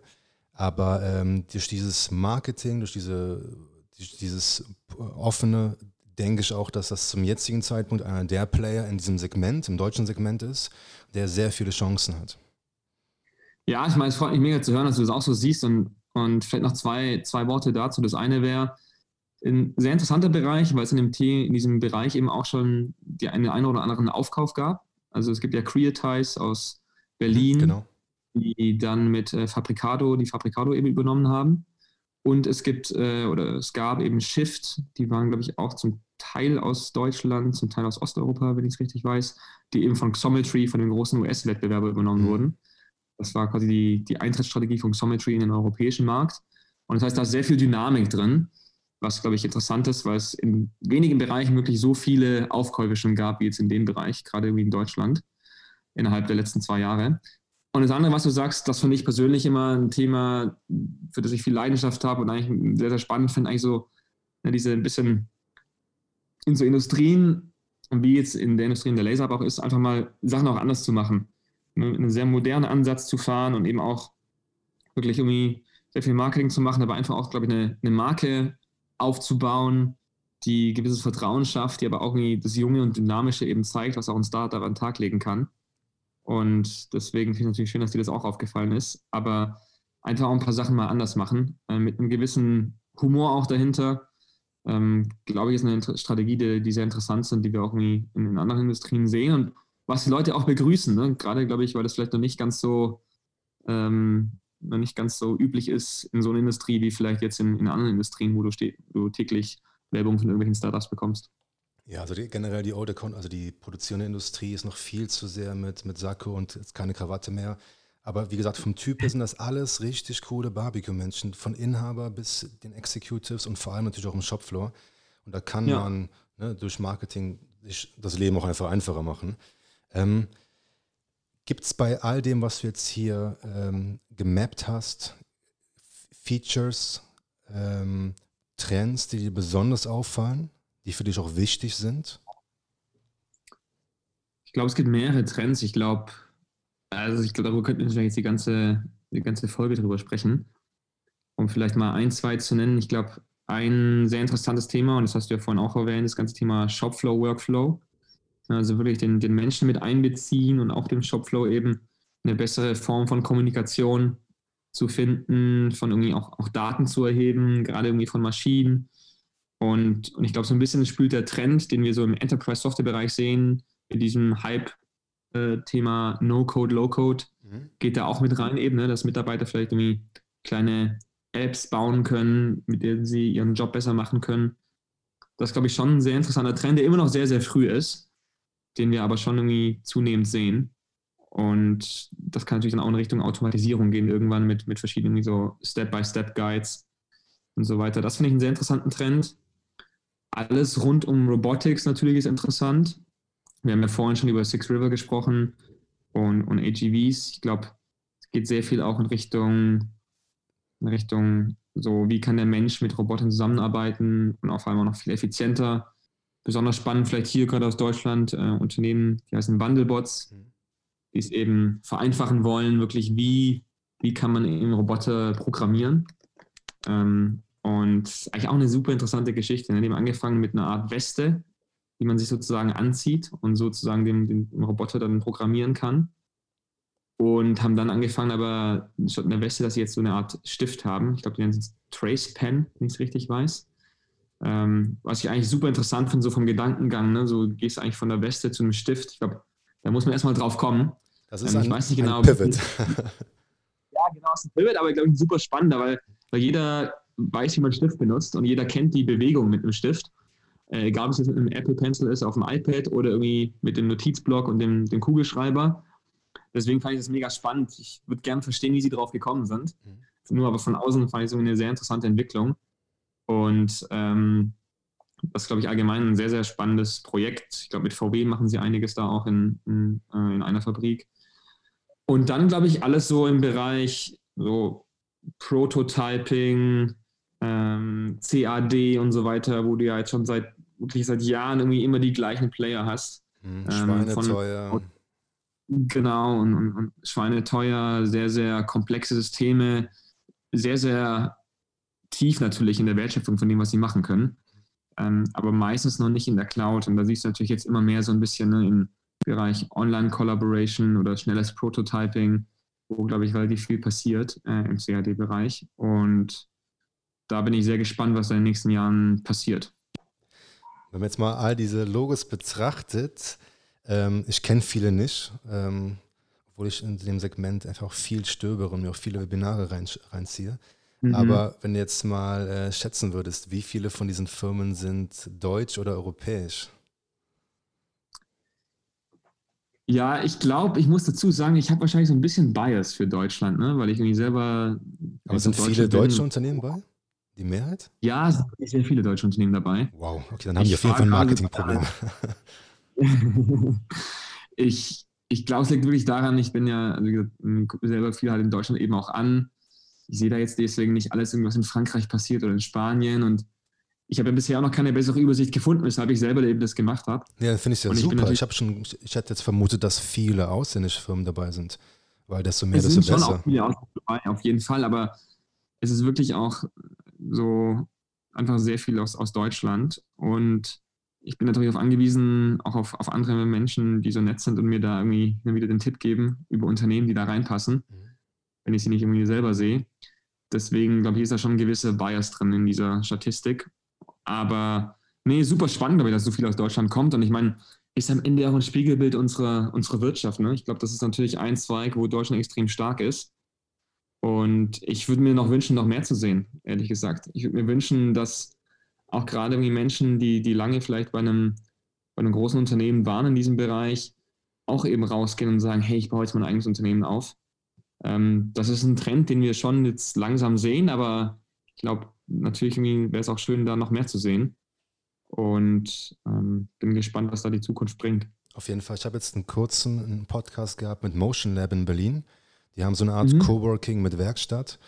Aber ähm, durch dieses Marketing, durch, diese, durch dieses offene, denke ich auch, dass das zum jetzigen Zeitpunkt einer der Player in diesem Segment, im deutschen Segment ist, der sehr viele Chancen hat. Ja, ich meine, es freut mich mega zu hören, dass du das auch so siehst und, und vielleicht noch zwei, zwei Worte dazu. Das eine wäre, ein sehr interessanter Bereich, weil es in, dem in diesem Bereich eben auch schon die eine, eine oder anderen Aufkauf gab. Also es gibt ja Creatize aus Berlin, genau die dann mit äh, Fabricado, die Fabricado eben übernommen haben. Und es gibt äh, oder es gab eben Shift, die waren, glaube ich, auch zum Teil aus Deutschland, zum Teil aus Osteuropa, wenn ich es richtig weiß, die eben von Xometry, von dem großen US-Wettbewerber übernommen mhm. wurden. Das war quasi die, die Eintrittsstrategie von Xometry in den europäischen Markt. Und das heißt, da ist sehr viel Dynamik drin, was, glaube ich, interessant ist, weil es in wenigen Bereichen wirklich so viele Aufkäufe schon gab, wie jetzt in dem Bereich, gerade irgendwie in Deutschland, innerhalb der letzten zwei Jahre. Und das andere, was du sagst, das finde ich persönlich immer ein Thema, für das ich viel Leidenschaft habe und eigentlich sehr, sehr spannend finde, eigentlich so ja, diese ein bisschen in so Industrien, wie jetzt in der Industrie in der Laser auch ist, einfach mal Sachen auch anders zu machen. Ne, einen sehr modernen Ansatz zu fahren und eben auch wirklich irgendwie sehr viel Marketing zu machen, aber einfach auch, glaube ich, eine, eine Marke aufzubauen, die gewisses Vertrauen schafft, die aber auch irgendwie das Junge und Dynamische eben zeigt, was auch ein Startup an den Tag legen kann. Und deswegen finde ich natürlich schön, dass dir das auch aufgefallen ist. Aber einfach auch ein paar Sachen mal anders machen, äh, mit einem gewissen Humor auch dahinter. Ähm, glaube ich, ist eine Strategie, die, die, sehr interessant sind, die wir auch in, in anderen Industrien sehen und was die Leute auch begrüßen. Ne? Gerade, glaube ich, weil das vielleicht noch nicht ganz so ähm, noch nicht ganz so üblich ist in so einer Industrie wie vielleicht jetzt in, in anderen Industrien, wo du, du täglich Werbung von irgendwelchen Startups bekommst. Ja, also die, generell die Old Account, also die produzierende Industrie ist noch viel zu sehr mit, mit Sakko und keine Krawatte mehr. Aber wie gesagt, vom Typ her sind das alles richtig coole Barbecue-Menschen, von Inhaber bis den Executives und vor allem natürlich auch im Shopfloor. Und da kann ja. man ne, durch Marketing sich das Leben auch einfach einfacher machen. Ähm, Gibt es bei all dem, was du jetzt hier ähm, gemappt hast, Features, ähm, Trends, die dir besonders auffallen, die für dich auch wichtig sind? Ich glaube, es gibt mehrere Trends. Ich glaube, also ich glaube, darüber könnten wir jetzt die ganze, die ganze Folge drüber sprechen. Um vielleicht mal ein, zwei zu nennen. Ich glaube, ein sehr interessantes Thema, und das hast du ja vorhin auch erwähnt, das ganze Thema Shopflow, Workflow. Also wirklich den, den Menschen mit einbeziehen und auch dem Shopflow eben eine bessere Form von Kommunikation zu finden, von irgendwie auch, auch Daten zu erheben, gerade irgendwie von Maschinen. Und, und ich glaube, so ein bisschen spült der Trend, den wir so im Enterprise-Software-Bereich sehen, in diesem Hype-Thema äh, No-Code, Low-Code, mhm. geht da auch mit rein eben, ne, dass Mitarbeiter vielleicht irgendwie kleine Apps bauen können, mit denen sie ihren Job besser machen können. Das ist, glaube ich, schon ein sehr interessanter Trend, der immer noch sehr, sehr früh ist, den wir aber schon irgendwie zunehmend sehen. Und das kann natürlich dann auch in Richtung Automatisierung gehen, irgendwann mit, mit verschiedenen so Step-by-Step-Guides und so weiter. Das finde ich einen sehr interessanten Trend. Alles rund um Robotics natürlich ist interessant. Wir haben ja vorhin schon über Six River gesprochen und, und AGVs. Ich glaube, es geht sehr viel auch in Richtung, in Richtung so, wie kann der Mensch mit Robotern zusammenarbeiten und auf einmal noch viel effizienter. Besonders spannend vielleicht hier gerade aus Deutschland äh, Unternehmen, die heißen. Mhm die es eben vereinfachen wollen, wirklich wie, wie kann man eben Roboter programmieren. Ähm, und eigentlich auch eine super interessante Geschichte. Ne? Die haben angefangen mit einer Art Weste, die man sich sozusagen anzieht und sozusagen den, den Roboter dann programmieren kann. Und haben dann angefangen, aber statt einer Weste, dass sie jetzt so eine Art Stift haben. Ich glaube, die nennen es Trace Pen, wenn ich es richtig weiß. Ähm, was ich eigentlich super interessant finde, so vom Gedankengang. Ne? So gehst du eigentlich von der Weste zu einem Stift. Ich glaube, da muss man erstmal drauf kommen. Das ist ähm, ein, genau, Pivot. ja, genau, es ist ein Pivot, aber ich glaube, super spannender, weil, weil jeder weiß, wie man Stift benutzt und jeder kennt die Bewegung mit einem Stift. Äh, egal, ob es jetzt mit einem Apple Pencil ist, auf dem iPad oder irgendwie mit dem Notizblock und dem, dem Kugelschreiber. Deswegen fand ich das mega spannend. Ich würde gerne verstehen, wie sie drauf gekommen sind. Mhm. Nur aber von außen fand ich so eine sehr interessante Entwicklung. Und ähm, das ist, glaube ich, allgemein ein sehr, sehr spannendes Projekt. Ich glaube, mit VW machen sie einiges da auch in, in, äh, in einer Fabrik. Und dann, glaube ich, alles so im Bereich so Prototyping, ähm, CAD und so weiter, wo du ja jetzt schon seit wirklich seit Jahren irgendwie immer die gleichen Player hast. Mhm, Schweineteuer. Ähm, genau, und, und, und Schweineteuer, sehr, sehr komplexe Systeme, sehr, sehr tief natürlich in der Wertschöpfung von dem, was sie machen können. Ähm, aber meistens noch nicht in der Cloud. Und da siehst du natürlich jetzt immer mehr so ein bisschen ne, in Bereich Online-Collaboration oder schnelles Prototyping, wo, glaube ich, relativ viel passiert äh, im CAD-Bereich. Und da bin ich sehr gespannt, was in den nächsten Jahren passiert. Wenn man jetzt mal all diese Logos betrachtet, ähm, ich kenne viele nicht, ähm, obwohl ich in dem Segment einfach viel stöbere und mir auch viele Webinare rein, reinziehe. Mhm. Aber wenn du jetzt mal äh, schätzen würdest, wie viele von diesen Firmen sind deutsch oder europäisch? Ja, ich glaube, ich muss dazu sagen, ich habe wahrscheinlich so ein bisschen Bias für Deutschland, ne? weil ich irgendwie selber. Aber sind viele deutsche Unternehmen bei? Die Mehrheit? Ja, es sind sehr viele deutsche Unternehmen dabei. Wow, okay, dann haben ich die auf jeden Fall ein Marketingproblem. ich ich glaube, es liegt wirklich daran, ich bin ja also gucke selber viel halt in Deutschland eben auch an. Ich sehe da jetzt deswegen nicht alles, irgendwas in Frankreich passiert oder in Spanien und ich habe ja bisher auch noch keine bessere Übersicht gefunden, weshalb ich selber eben das gemacht habe. Ja, finde ich ja super. Ich, habe schon, ich hätte jetzt vermutet, dass viele ausländische Firmen dabei sind, weil desto mehr, es desto sind besser. Schon auch viele ausländische dabei, auf jeden Fall, aber es ist wirklich auch so einfach sehr viel aus, aus Deutschland und ich bin natürlich auch angewiesen, auch auf, auf andere Menschen, die so nett sind und mir da irgendwie wieder den Tipp geben über Unternehmen, die da reinpassen, mhm. wenn ich sie nicht irgendwie selber sehe. Deswegen, glaube ich, ist da schon ein gewisser Bias drin in dieser Statistik. Aber nee, super spannend, dass so viel aus Deutschland kommt. Und ich meine, ist am Ende auch ein Spiegelbild unserer, unserer Wirtschaft. Ne? Ich glaube, das ist natürlich ein Zweig, wo Deutschland extrem stark ist. Und ich würde mir noch wünschen, noch mehr zu sehen, ehrlich gesagt. Ich würde mir wünschen, dass auch gerade irgendwie Menschen, die, die lange vielleicht bei einem, bei einem großen Unternehmen waren in diesem Bereich, auch eben rausgehen und sagen, hey, ich baue jetzt mein eigenes Unternehmen auf. Ähm, das ist ein Trend, den wir schon jetzt langsam sehen, aber ich glaube, natürlich wäre es auch schön, da noch mehr zu sehen. Und ähm, bin gespannt, was da die Zukunft bringt. Auf jeden Fall. Ich habe jetzt einen kurzen Podcast gehabt mit Motion Lab in Berlin. Die haben so eine Art mhm. Coworking mit Werkstatt.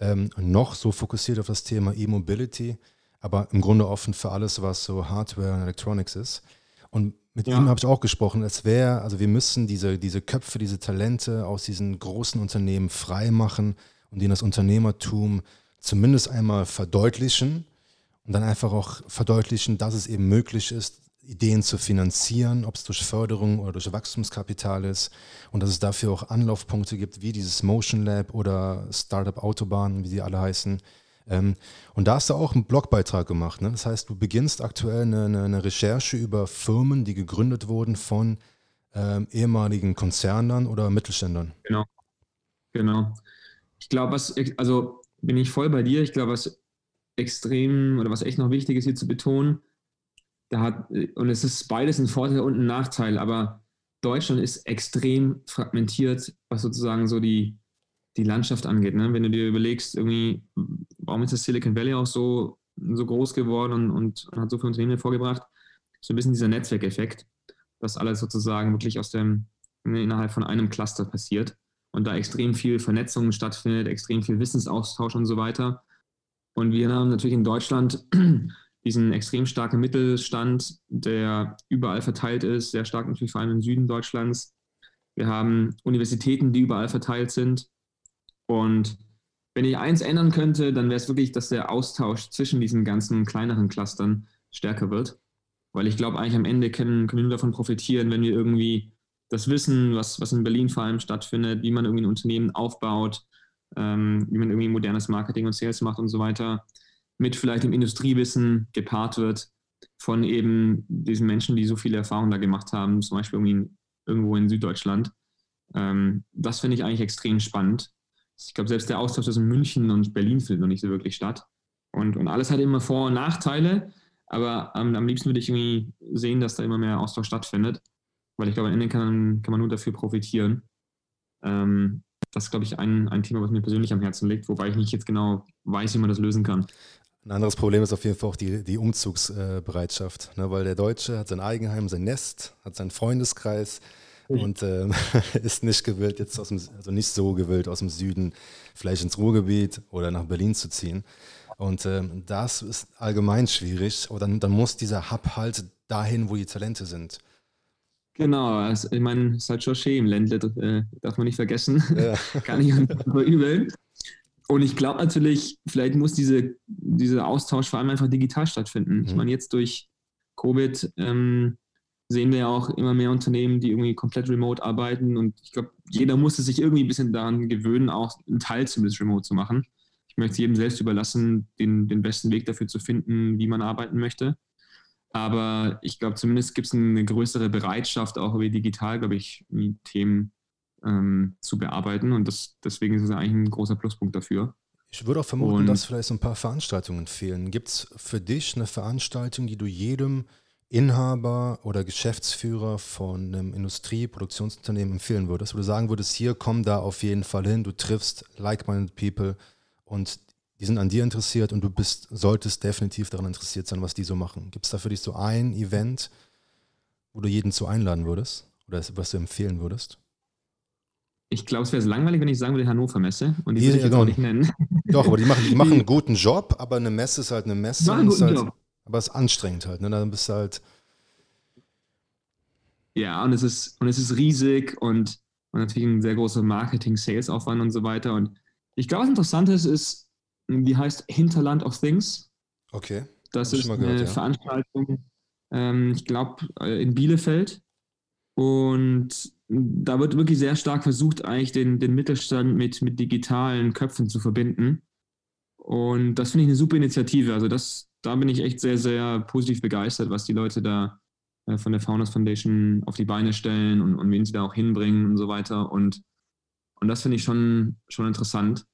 Ähm, noch so fokussiert auf das Thema E-Mobility, aber im Grunde offen für alles, was so Hardware und Electronics ist. Und mit ja. ihm habe ich auch gesprochen. Es wäre, also wir müssen diese, diese Köpfe, diese Talente aus diesen großen Unternehmen frei machen und ihnen das Unternehmertum zumindest einmal verdeutlichen und dann einfach auch verdeutlichen, dass es eben möglich ist, Ideen zu finanzieren, ob es durch Förderung oder durch Wachstumskapital ist und dass es dafür auch Anlaufpunkte gibt, wie dieses Motion Lab oder Startup Autobahn, wie sie alle heißen. Ähm, und da hast du auch einen Blogbeitrag gemacht. Ne? Das heißt, du beginnst aktuell eine, eine, eine, Recherche über Firmen, die gegründet wurden von ähm, ehemaligen Konzernern oder Mittelständlern. Genau. Genau. Ich glaube, was, also bin ich voll bei dir. Ich glaube, was extrem oder was echt noch wichtig ist hier zu betonen, da hat, und es ist beides ein Vorteil und ein Nachteil, aber Deutschland ist extrem fragmentiert, was sozusagen so die, die Landschaft angeht. Ne? Wenn du dir überlegst, irgendwie, warum ist das Silicon Valley auch so, so groß geworden und, und, und hat so viele Unternehmen hervorgebracht, so ein bisschen dieser Netzwerkeffekt, dass alles sozusagen wirklich aus dem, innerhalb von einem Cluster passiert und da extrem viel Vernetzung stattfindet, extrem viel Wissensaustausch und so weiter. Und wir haben natürlich in Deutschland diesen extrem starken Mittelstand, der überall verteilt ist, sehr stark natürlich vor allem im Süden Deutschlands. Wir haben Universitäten, die überall verteilt sind. Und wenn ich eins ändern könnte, dann wäre es wirklich, dass der Austausch zwischen diesen ganzen kleineren Clustern stärker wird. Weil ich glaube, eigentlich am Ende können, können wir davon profitieren, wenn wir irgendwie das Wissen, was, was in Berlin vor allem stattfindet, wie man irgendwie ein Unternehmen aufbaut, ähm, wie man irgendwie modernes Marketing und Sales macht und so weiter, mit vielleicht dem Industriewissen gepaart wird von eben diesen Menschen, die so viele Erfahrungen da gemacht haben, zum Beispiel irgendwie irgendwo in Süddeutschland. Ähm, das finde ich eigentlich extrem spannend. Ich glaube, selbst der Austausch zwischen München und Berlin findet noch nicht so wirklich statt. Und, und alles hat immer Vor- und Nachteile, aber ähm, am liebsten würde ich irgendwie sehen, dass da immer mehr Austausch stattfindet, weil ich glaube, am Ende kann, kann man nur dafür profitieren. Ähm, das ist, glaube ich, ein, ein Thema, was mir persönlich am Herzen liegt, wobei ich nicht jetzt genau weiß, wie man das lösen kann. Ein anderes Problem ist auf jeden Fall auch die, die Umzugsbereitschaft, ne? weil der Deutsche hat sein Eigenheim, sein Nest, hat seinen Freundeskreis mhm. und äh, ist nicht gewillt, jetzt aus dem, also nicht so gewillt, aus dem Süden vielleicht ins Ruhrgebiet oder nach Berlin zu ziehen. Und äh, das ist allgemein schwierig. Aber dann, dann muss dieser Hub halt dahin, wo die Talente sind. Genau, also, ich meine, es ist halt schon schön, Ländle, äh, darf man nicht vergessen. Ja. Kann ich verübeln. Und ich glaube natürlich, vielleicht muss diese, dieser Austausch vor allem einfach digital stattfinden. Mhm. Ich meine, jetzt durch Covid ähm, sehen wir ja auch immer mehr Unternehmen, die irgendwie komplett remote arbeiten. Und ich glaube, jeder musste sich irgendwie ein bisschen daran gewöhnen, auch einen Teil zumindest remote zu machen. Ich möchte es jedem selbst überlassen, den, den besten Weg dafür zu finden, wie man arbeiten möchte. Aber ich glaube, zumindest gibt es eine größere Bereitschaft, auch über digital, glaube ich, Themen ähm, zu bearbeiten. Und das, deswegen ist es eigentlich ein großer Pluspunkt dafür. Ich würde auch vermuten, und, dass vielleicht so ein paar Veranstaltungen fehlen. Gibt es für dich eine Veranstaltung, die du jedem Inhaber oder Geschäftsführer von einem Industrieproduktionsunternehmen empfehlen würdest, wo du sagen würdest, hier komm da auf jeden Fall hin, du triffst like-minded people und die sind an dir interessiert und du bist, solltest definitiv daran interessiert sein, was die so machen. Gibt es da für dich so ein Event, wo du jeden zu einladen würdest oder was du empfehlen würdest? Ich glaube, es wäre langweilig, wenn ich sagen würde Hannover Messe und die, die würde ich jetzt auch nicht nennen. Doch, aber die machen, die machen einen guten Job, aber eine Messe ist halt eine Messe. Machen einen guten halt, Job. Aber es ist anstrengend halt, ne? Dann bist du halt. Ja, und es ist, und es ist riesig und, und natürlich ein sehr großer Marketing-Sales-Aufwand und so weiter. Und ich glaube, was interessant ist, ist, die heißt Hinterland of Things. Okay. Das ist gehört, eine ja. Veranstaltung, ähm, ich glaube, äh, in Bielefeld. Und da wird wirklich sehr stark versucht, eigentlich den, den Mittelstand mit, mit digitalen Köpfen zu verbinden. Und das finde ich eine super Initiative. Also das, da bin ich echt sehr, sehr positiv begeistert, was die Leute da äh, von der Founders Foundation auf die Beine stellen und, und wen sie da auch hinbringen und so weiter. Und, und das finde ich schon, schon interessant.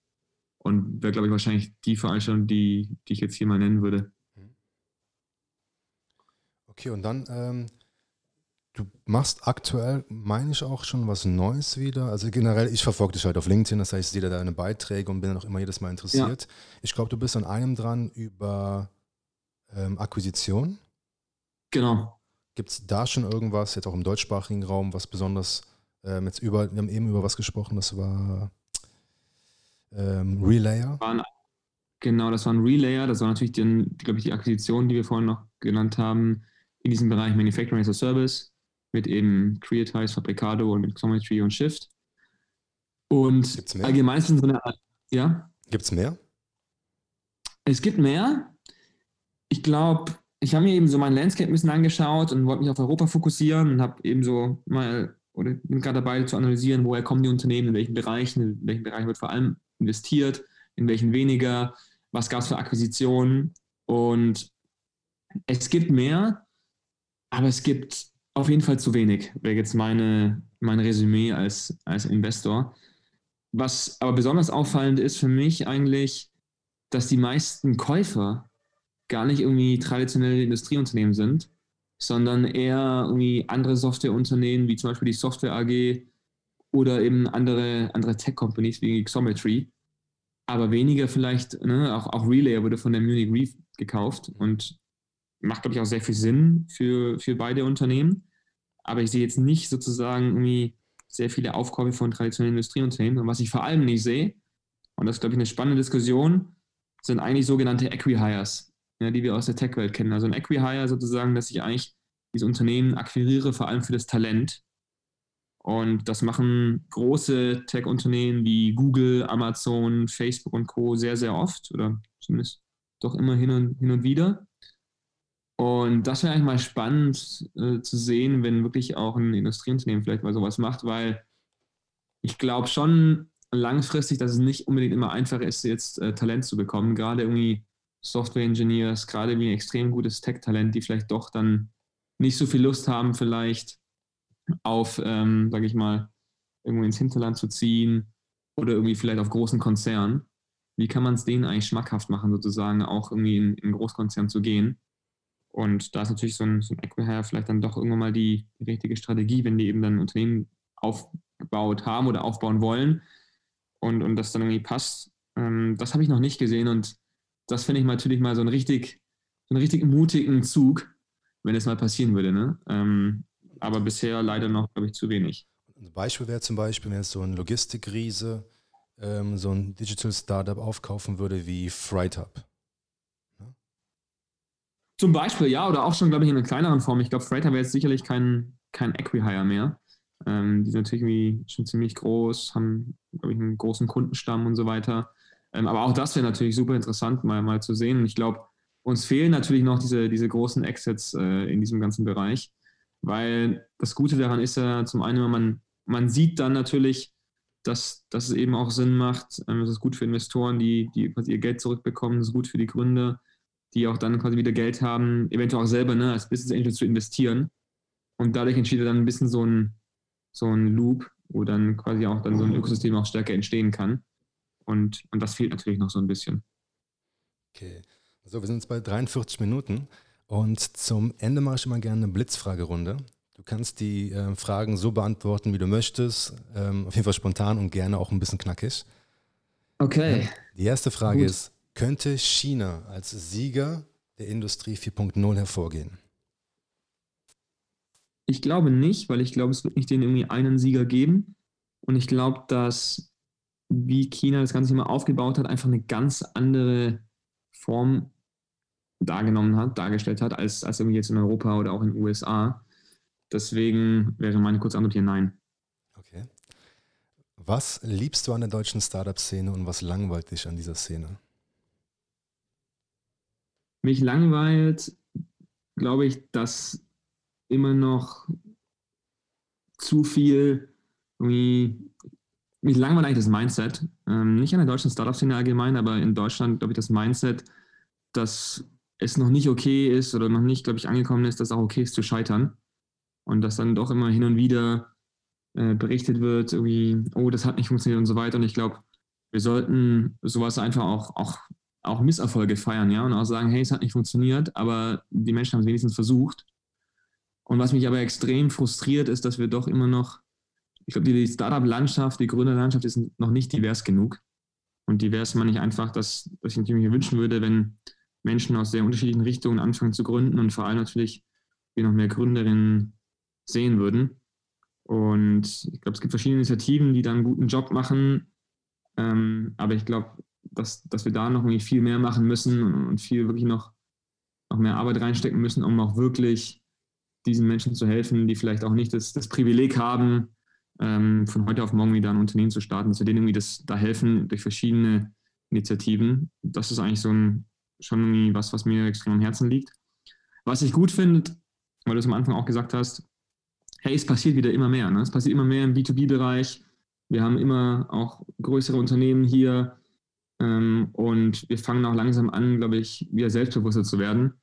Und wäre, glaube ich, wahrscheinlich die Veranstaltung, die, die ich jetzt hier mal nennen würde. Okay, und dann, ähm, du machst aktuell, meine ich, auch schon was Neues wieder. Also generell, ich verfolge dich halt auf LinkedIn, das heißt, ich sehe deine Beiträge und bin dann auch immer jedes Mal interessiert. Ja. Ich glaube, du bist an einem dran über ähm, Akquisition. Genau. Gibt es da schon irgendwas, jetzt auch im deutschsprachigen Raum, was besonders, ähm, jetzt über, wir haben eben über was gesprochen, das war ähm, Relayer? genau, das war ein Relayer, das war natürlich, glaube ich, die Akquisition, die wir vorhin noch genannt haben, in diesem Bereich Manufacturing as a Service mit eben Creatize, Fabricado und Xometry und Shift. Und allgemein sind so eine Art, ja? Gibt es mehr? Es gibt mehr. Ich glaube, ich habe mir eben so mein Landscape ein bisschen angeschaut und wollte mich auf Europa fokussieren und habe eben so mal, oder bin gerade dabei zu analysieren, woher kommen die Unternehmen, in welchen Bereichen, in welchen Bereichen wird vor allem investiert, in welchen weniger, was gab es für Akquisitionen. Und es gibt mehr, aber es gibt auf jeden Fall zu wenig, wäre jetzt meine, mein Resümee als, als Investor. Was aber besonders auffallend ist für mich eigentlich, dass die meisten Käufer gar nicht irgendwie traditionelle Industrieunternehmen sind, sondern eher irgendwie andere Softwareunternehmen, wie zum Beispiel die Software AG oder eben andere, andere Tech-Companies wie Xometry. Aber weniger vielleicht, ne, auch, auch Relay wurde von der Munich Reef gekauft und macht, glaube ich, auch sehr viel Sinn für, für beide Unternehmen. Aber ich sehe jetzt nicht sozusagen irgendwie sehr viele Aufkäufe von traditionellen Industrieunternehmen. Und was ich vor allem nicht sehe, und das ist, glaube ich, eine spannende Diskussion, sind eigentlich sogenannte Equihires, ja, die wir aus der Tech-Welt kennen. Also ein Equihire sozusagen, dass ich eigentlich diese Unternehmen akquiriere, vor allem für das Talent. Und das machen große Tech-Unternehmen wie Google, Amazon, Facebook und Co. sehr, sehr oft oder zumindest doch immer hin und, hin und wieder. Und das wäre eigentlich mal spannend äh, zu sehen, wenn wirklich auch ein Industrieunternehmen vielleicht mal sowas macht, weil ich glaube schon langfristig, dass es nicht unbedingt immer einfach ist, jetzt äh, Talent zu bekommen. Gerade irgendwie Software-Engineers, gerade wie ein extrem gutes Tech-Talent, die vielleicht doch dann nicht so viel Lust haben, vielleicht auf, ähm, sage ich mal, irgendwo ins Hinterland zu ziehen oder irgendwie vielleicht auf großen Konzernen. Wie kann man es denen eigentlich schmackhaft machen, sozusagen auch irgendwie in, in Großkonzern zu gehen? Und da ist natürlich so ein, so ein Equihire vielleicht dann doch irgendwann mal die, die richtige Strategie, wenn die eben dann ein Unternehmen aufgebaut haben oder aufbauen wollen und, und das dann irgendwie passt. Ähm, das habe ich noch nicht gesehen und das finde ich natürlich mal so einen richtig, so einen richtig mutigen Zug, wenn es mal passieren würde. Ne? Ähm, aber bisher leider noch, glaube ich, zu wenig. Ein Beispiel wäre zum Beispiel, wenn jetzt so ein Logistikriese ähm, so ein Digital Startup aufkaufen würde wie FreightHub. Zum Beispiel, ja, oder auch schon, glaube ich, in einer kleineren Form. Ich glaube, Freighter wäre jetzt sicherlich kein, kein Equihire mehr. Ähm, die sind natürlich irgendwie schon ziemlich groß, haben, glaube ich, einen großen Kundenstamm und so weiter. Ähm, aber auch das wäre natürlich super interessant, mal, mal zu sehen. Und ich glaube, uns fehlen natürlich noch diese, diese großen Exits äh, in diesem ganzen Bereich, weil das Gute daran ist ja zum einen, man, man sieht dann natürlich, dass, dass es eben auch Sinn macht. Ähm, es ist gut für Investoren, die, die ihr Geld zurückbekommen, es ist gut für die Gründer die auch dann quasi wieder Geld haben, eventuell auch selber ne, als Business Angel zu investieren. Und dadurch entsteht dann ein bisschen so ein, so ein Loop, wo dann quasi auch dann so ein Ökosystem auch stärker entstehen kann. Und, und das fehlt natürlich noch so ein bisschen. Okay. So, wir sind jetzt bei 43 Minuten und zum Ende mache ich immer gerne eine Blitzfragerunde. Du kannst die äh, Fragen so beantworten, wie du möchtest. Ähm, auf jeden Fall spontan und gerne auch ein bisschen knackig. Okay. Die erste Frage Gut. ist: könnte China als Sieger der Industrie 4.0 hervorgehen? Ich glaube nicht, weil ich glaube, es wird nicht den irgendwie einen Sieger geben. Und ich glaube, dass wie China das Ganze immer aufgebaut hat, einfach eine ganz andere Form dargenommen hat, dargestellt hat, als, als irgendwie jetzt in Europa oder auch in den USA. Deswegen wäre meine kurze Antwort hier nein. Okay. Was liebst du an der deutschen Startup-Szene und was langweilt dich an dieser Szene? Mich langweilt, glaube ich, dass immer noch zu viel irgendwie mich langweilt eigentlich das Mindset. Ähm, nicht an der deutschen Startup-Szene allgemein, aber in Deutschland, glaube ich, das Mindset, dass es noch nicht okay ist oder noch nicht, glaube ich, angekommen ist, dass es auch okay ist zu scheitern. Und dass dann doch immer hin und wieder äh, berichtet wird, irgendwie, oh, das hat nicht funktioniert und so weiter. Und ich glaube, wir sollten sowas einfach auch, auch, auch Misserfolge feiern, ja, und auch sagen, hey, es hat nicht funktioniert, aber die Menschen haben es wenigstens versucht. Und was mich aber extrem frustriert, ist, dass wir doch immer noch, ich glaube, die Startup-Landschaft, die Gründerlandschaft ist noch nicht divers genug. Und divers meine ich einfach, dass, dass ich mir wünschen würde, wenn Menschen aus sehr unterschiedlichen Richtungen anfangen zu gründen und vor allem natürlich wir noch mehr Gründerinnen sehen würden. Und ich glaube, es gibt verschiedene Initiativen, die da einen guten Job machen. Ähm, aber ich glaube, dass, dass wir da noch irgendwie viel mehr machen müssen und viel wirklich noch, noch mehr Arbeit reinstecken müssen, um auch wirklich diesen Menschen zu helfen, die vielleicht auch nicht das, das Privileg haben, ähm, von heute auf morgen wieder ein Unternehmen zu starten, dass wir denen irgendwie das, da helfen durch verschiedene Initiativen. Das ist eigentlich so ein, schon irgendwie was, was mir extrem am Herzen liegt. Was ich gut finde, weil du es am Anfang auch gesagt hast, hey, es passiert wieder immer mehr. Ne? Es passiert immer mehr im B2B-Bereich. Wir haben immer auch größere Unternehmen hier und wir fangen auch langsam an, glaube ich, wieder selbstbewusster zu werden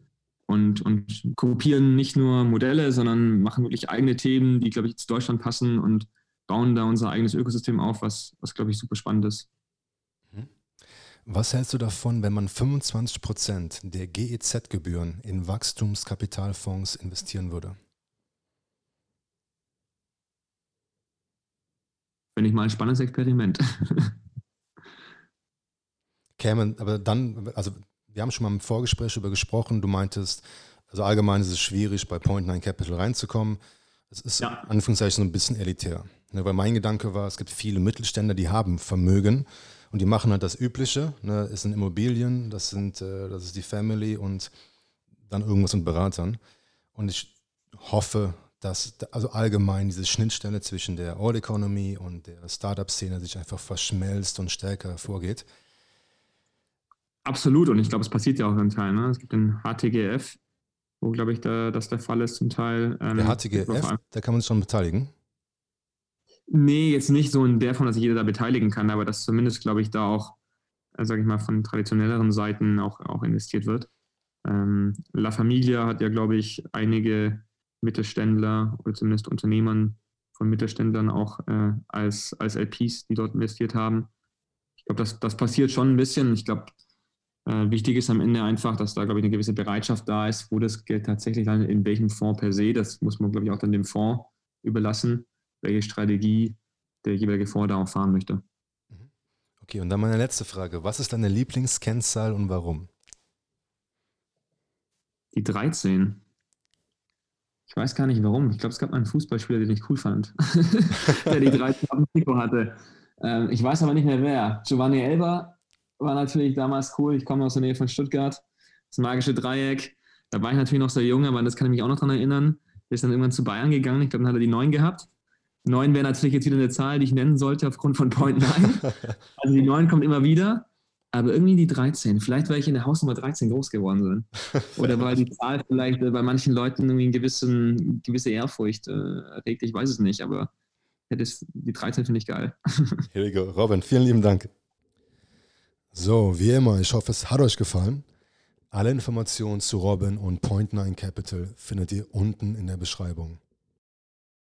und, und kopieren nicht nur Modelle, sondern machen wirklich eigene Themen, die, glaube ich, zu Deutschland passen und bauen da unser eigenes Ökosystem auf, was, was glaube ich, super spannend ist. Mhm. Was hältst du davon, wenn man 25 Prozent der GEZ-Gebühren in Wachstumskapitalfonds investieren würde? Finde ich mal ein spannendes Experiment. Käme, aber dann, also wir haben schon mal im Vorgespräch darüber gesprochen, du meintest, also allgemein ist es schwierig, bei Point 9 Capital reinzukommen. Es ist ja. Anführungszeichen so ein bisschen elitär. Ne, weil mein Gedanke war, es gibt viele Mittelständler, die haben Vermögen und die machen halt das Übliche. Ne? Es sind Immobilien, das, sind, äh, das ist die Family und dann irgendwas mit Beratern. Und ich hoffe, dass also allgemein diese Schnittstelle zwischen der Old Economy und der Startup-Szene sich einfach verschmelzt und stärker vorgeht. Absolut, und ich glaube, es passiert ja auch zum Teil. Ne? Es gibt den HTGF, wo, glaube ich, da, das der Fall ist zum Teil. Ähm, der HTGF, da kann man sich schon beteiligen? Nee, jetzt nicht so in der Form, dass sich jeder da beteiligen kann, aber dass zumindest, glaube ich, da auch, äh, sage ich mal, von traditionelleren Seiten auch, auch investiert wird. Ähm, La Familia hat ja, glaube ich, einige Mittelständler oder zumindest Unternehmern von Mittelständlern auch äh, als, als LPs, die dort investiert haben. Ich glaube, das, das passiert schon ein bisschen. Ich glaube, äh, wichtig ist am Ende einfach, dass da, glaube ich, eine gewisse Bereitschaft da ist, wo das Geld tatsächlich dann in welchem Fonds per se, das muss man, glaube ich, auch dann dem Fonds überlassen welche Strategie der jeweilige Fonds da auch fahren möchte. Mhm. Okay, und dann meine letzte Frage. Was ist deine Lieblingskennzahl und warum? Die 13. Ich weiß gar nicht warum. Ich glaube, es gab mal einen Fußballspieler, den ich cool fand, der die 13 auf dem Trikot hatte. Ähm, ich weiß aber nicht mehr wer. Giovanni Elber war natürlich damals cool. Ich komme aus der Nähe von Stuttgart. Das magische Dreieck. Da war ich natürlich noch sehr jung, aber das kann ich mich auch noch daran erinnern. Der ist dann irgendwann zu Bayern gegangen. Ich glaube, dann hat er die 9 gehabt. 9 wäre natürlich jetzt wieder eine Zahl, die ich nennen sollte aufgrund von Point 9. also die 9 kommt immer wieder, aber irgendwie die 13. Vielleicht, weil ich in der Hausnummer 13 groß geworden bin. Oder weil die Zahl vielleicht bei manchen Leuten irgendwie eine gewissen, gewisse Ehrfurcht äh, erregt. Ich weiß es nicht, aber die 13 finde ich geil. Here we go. Robin, vielen lieben Dank. So, wie immer, ich hoffe, es hat euch gefallen. Alle Informationen zu Robin und Point9 Capital findet ihr unten in der Beschreibung.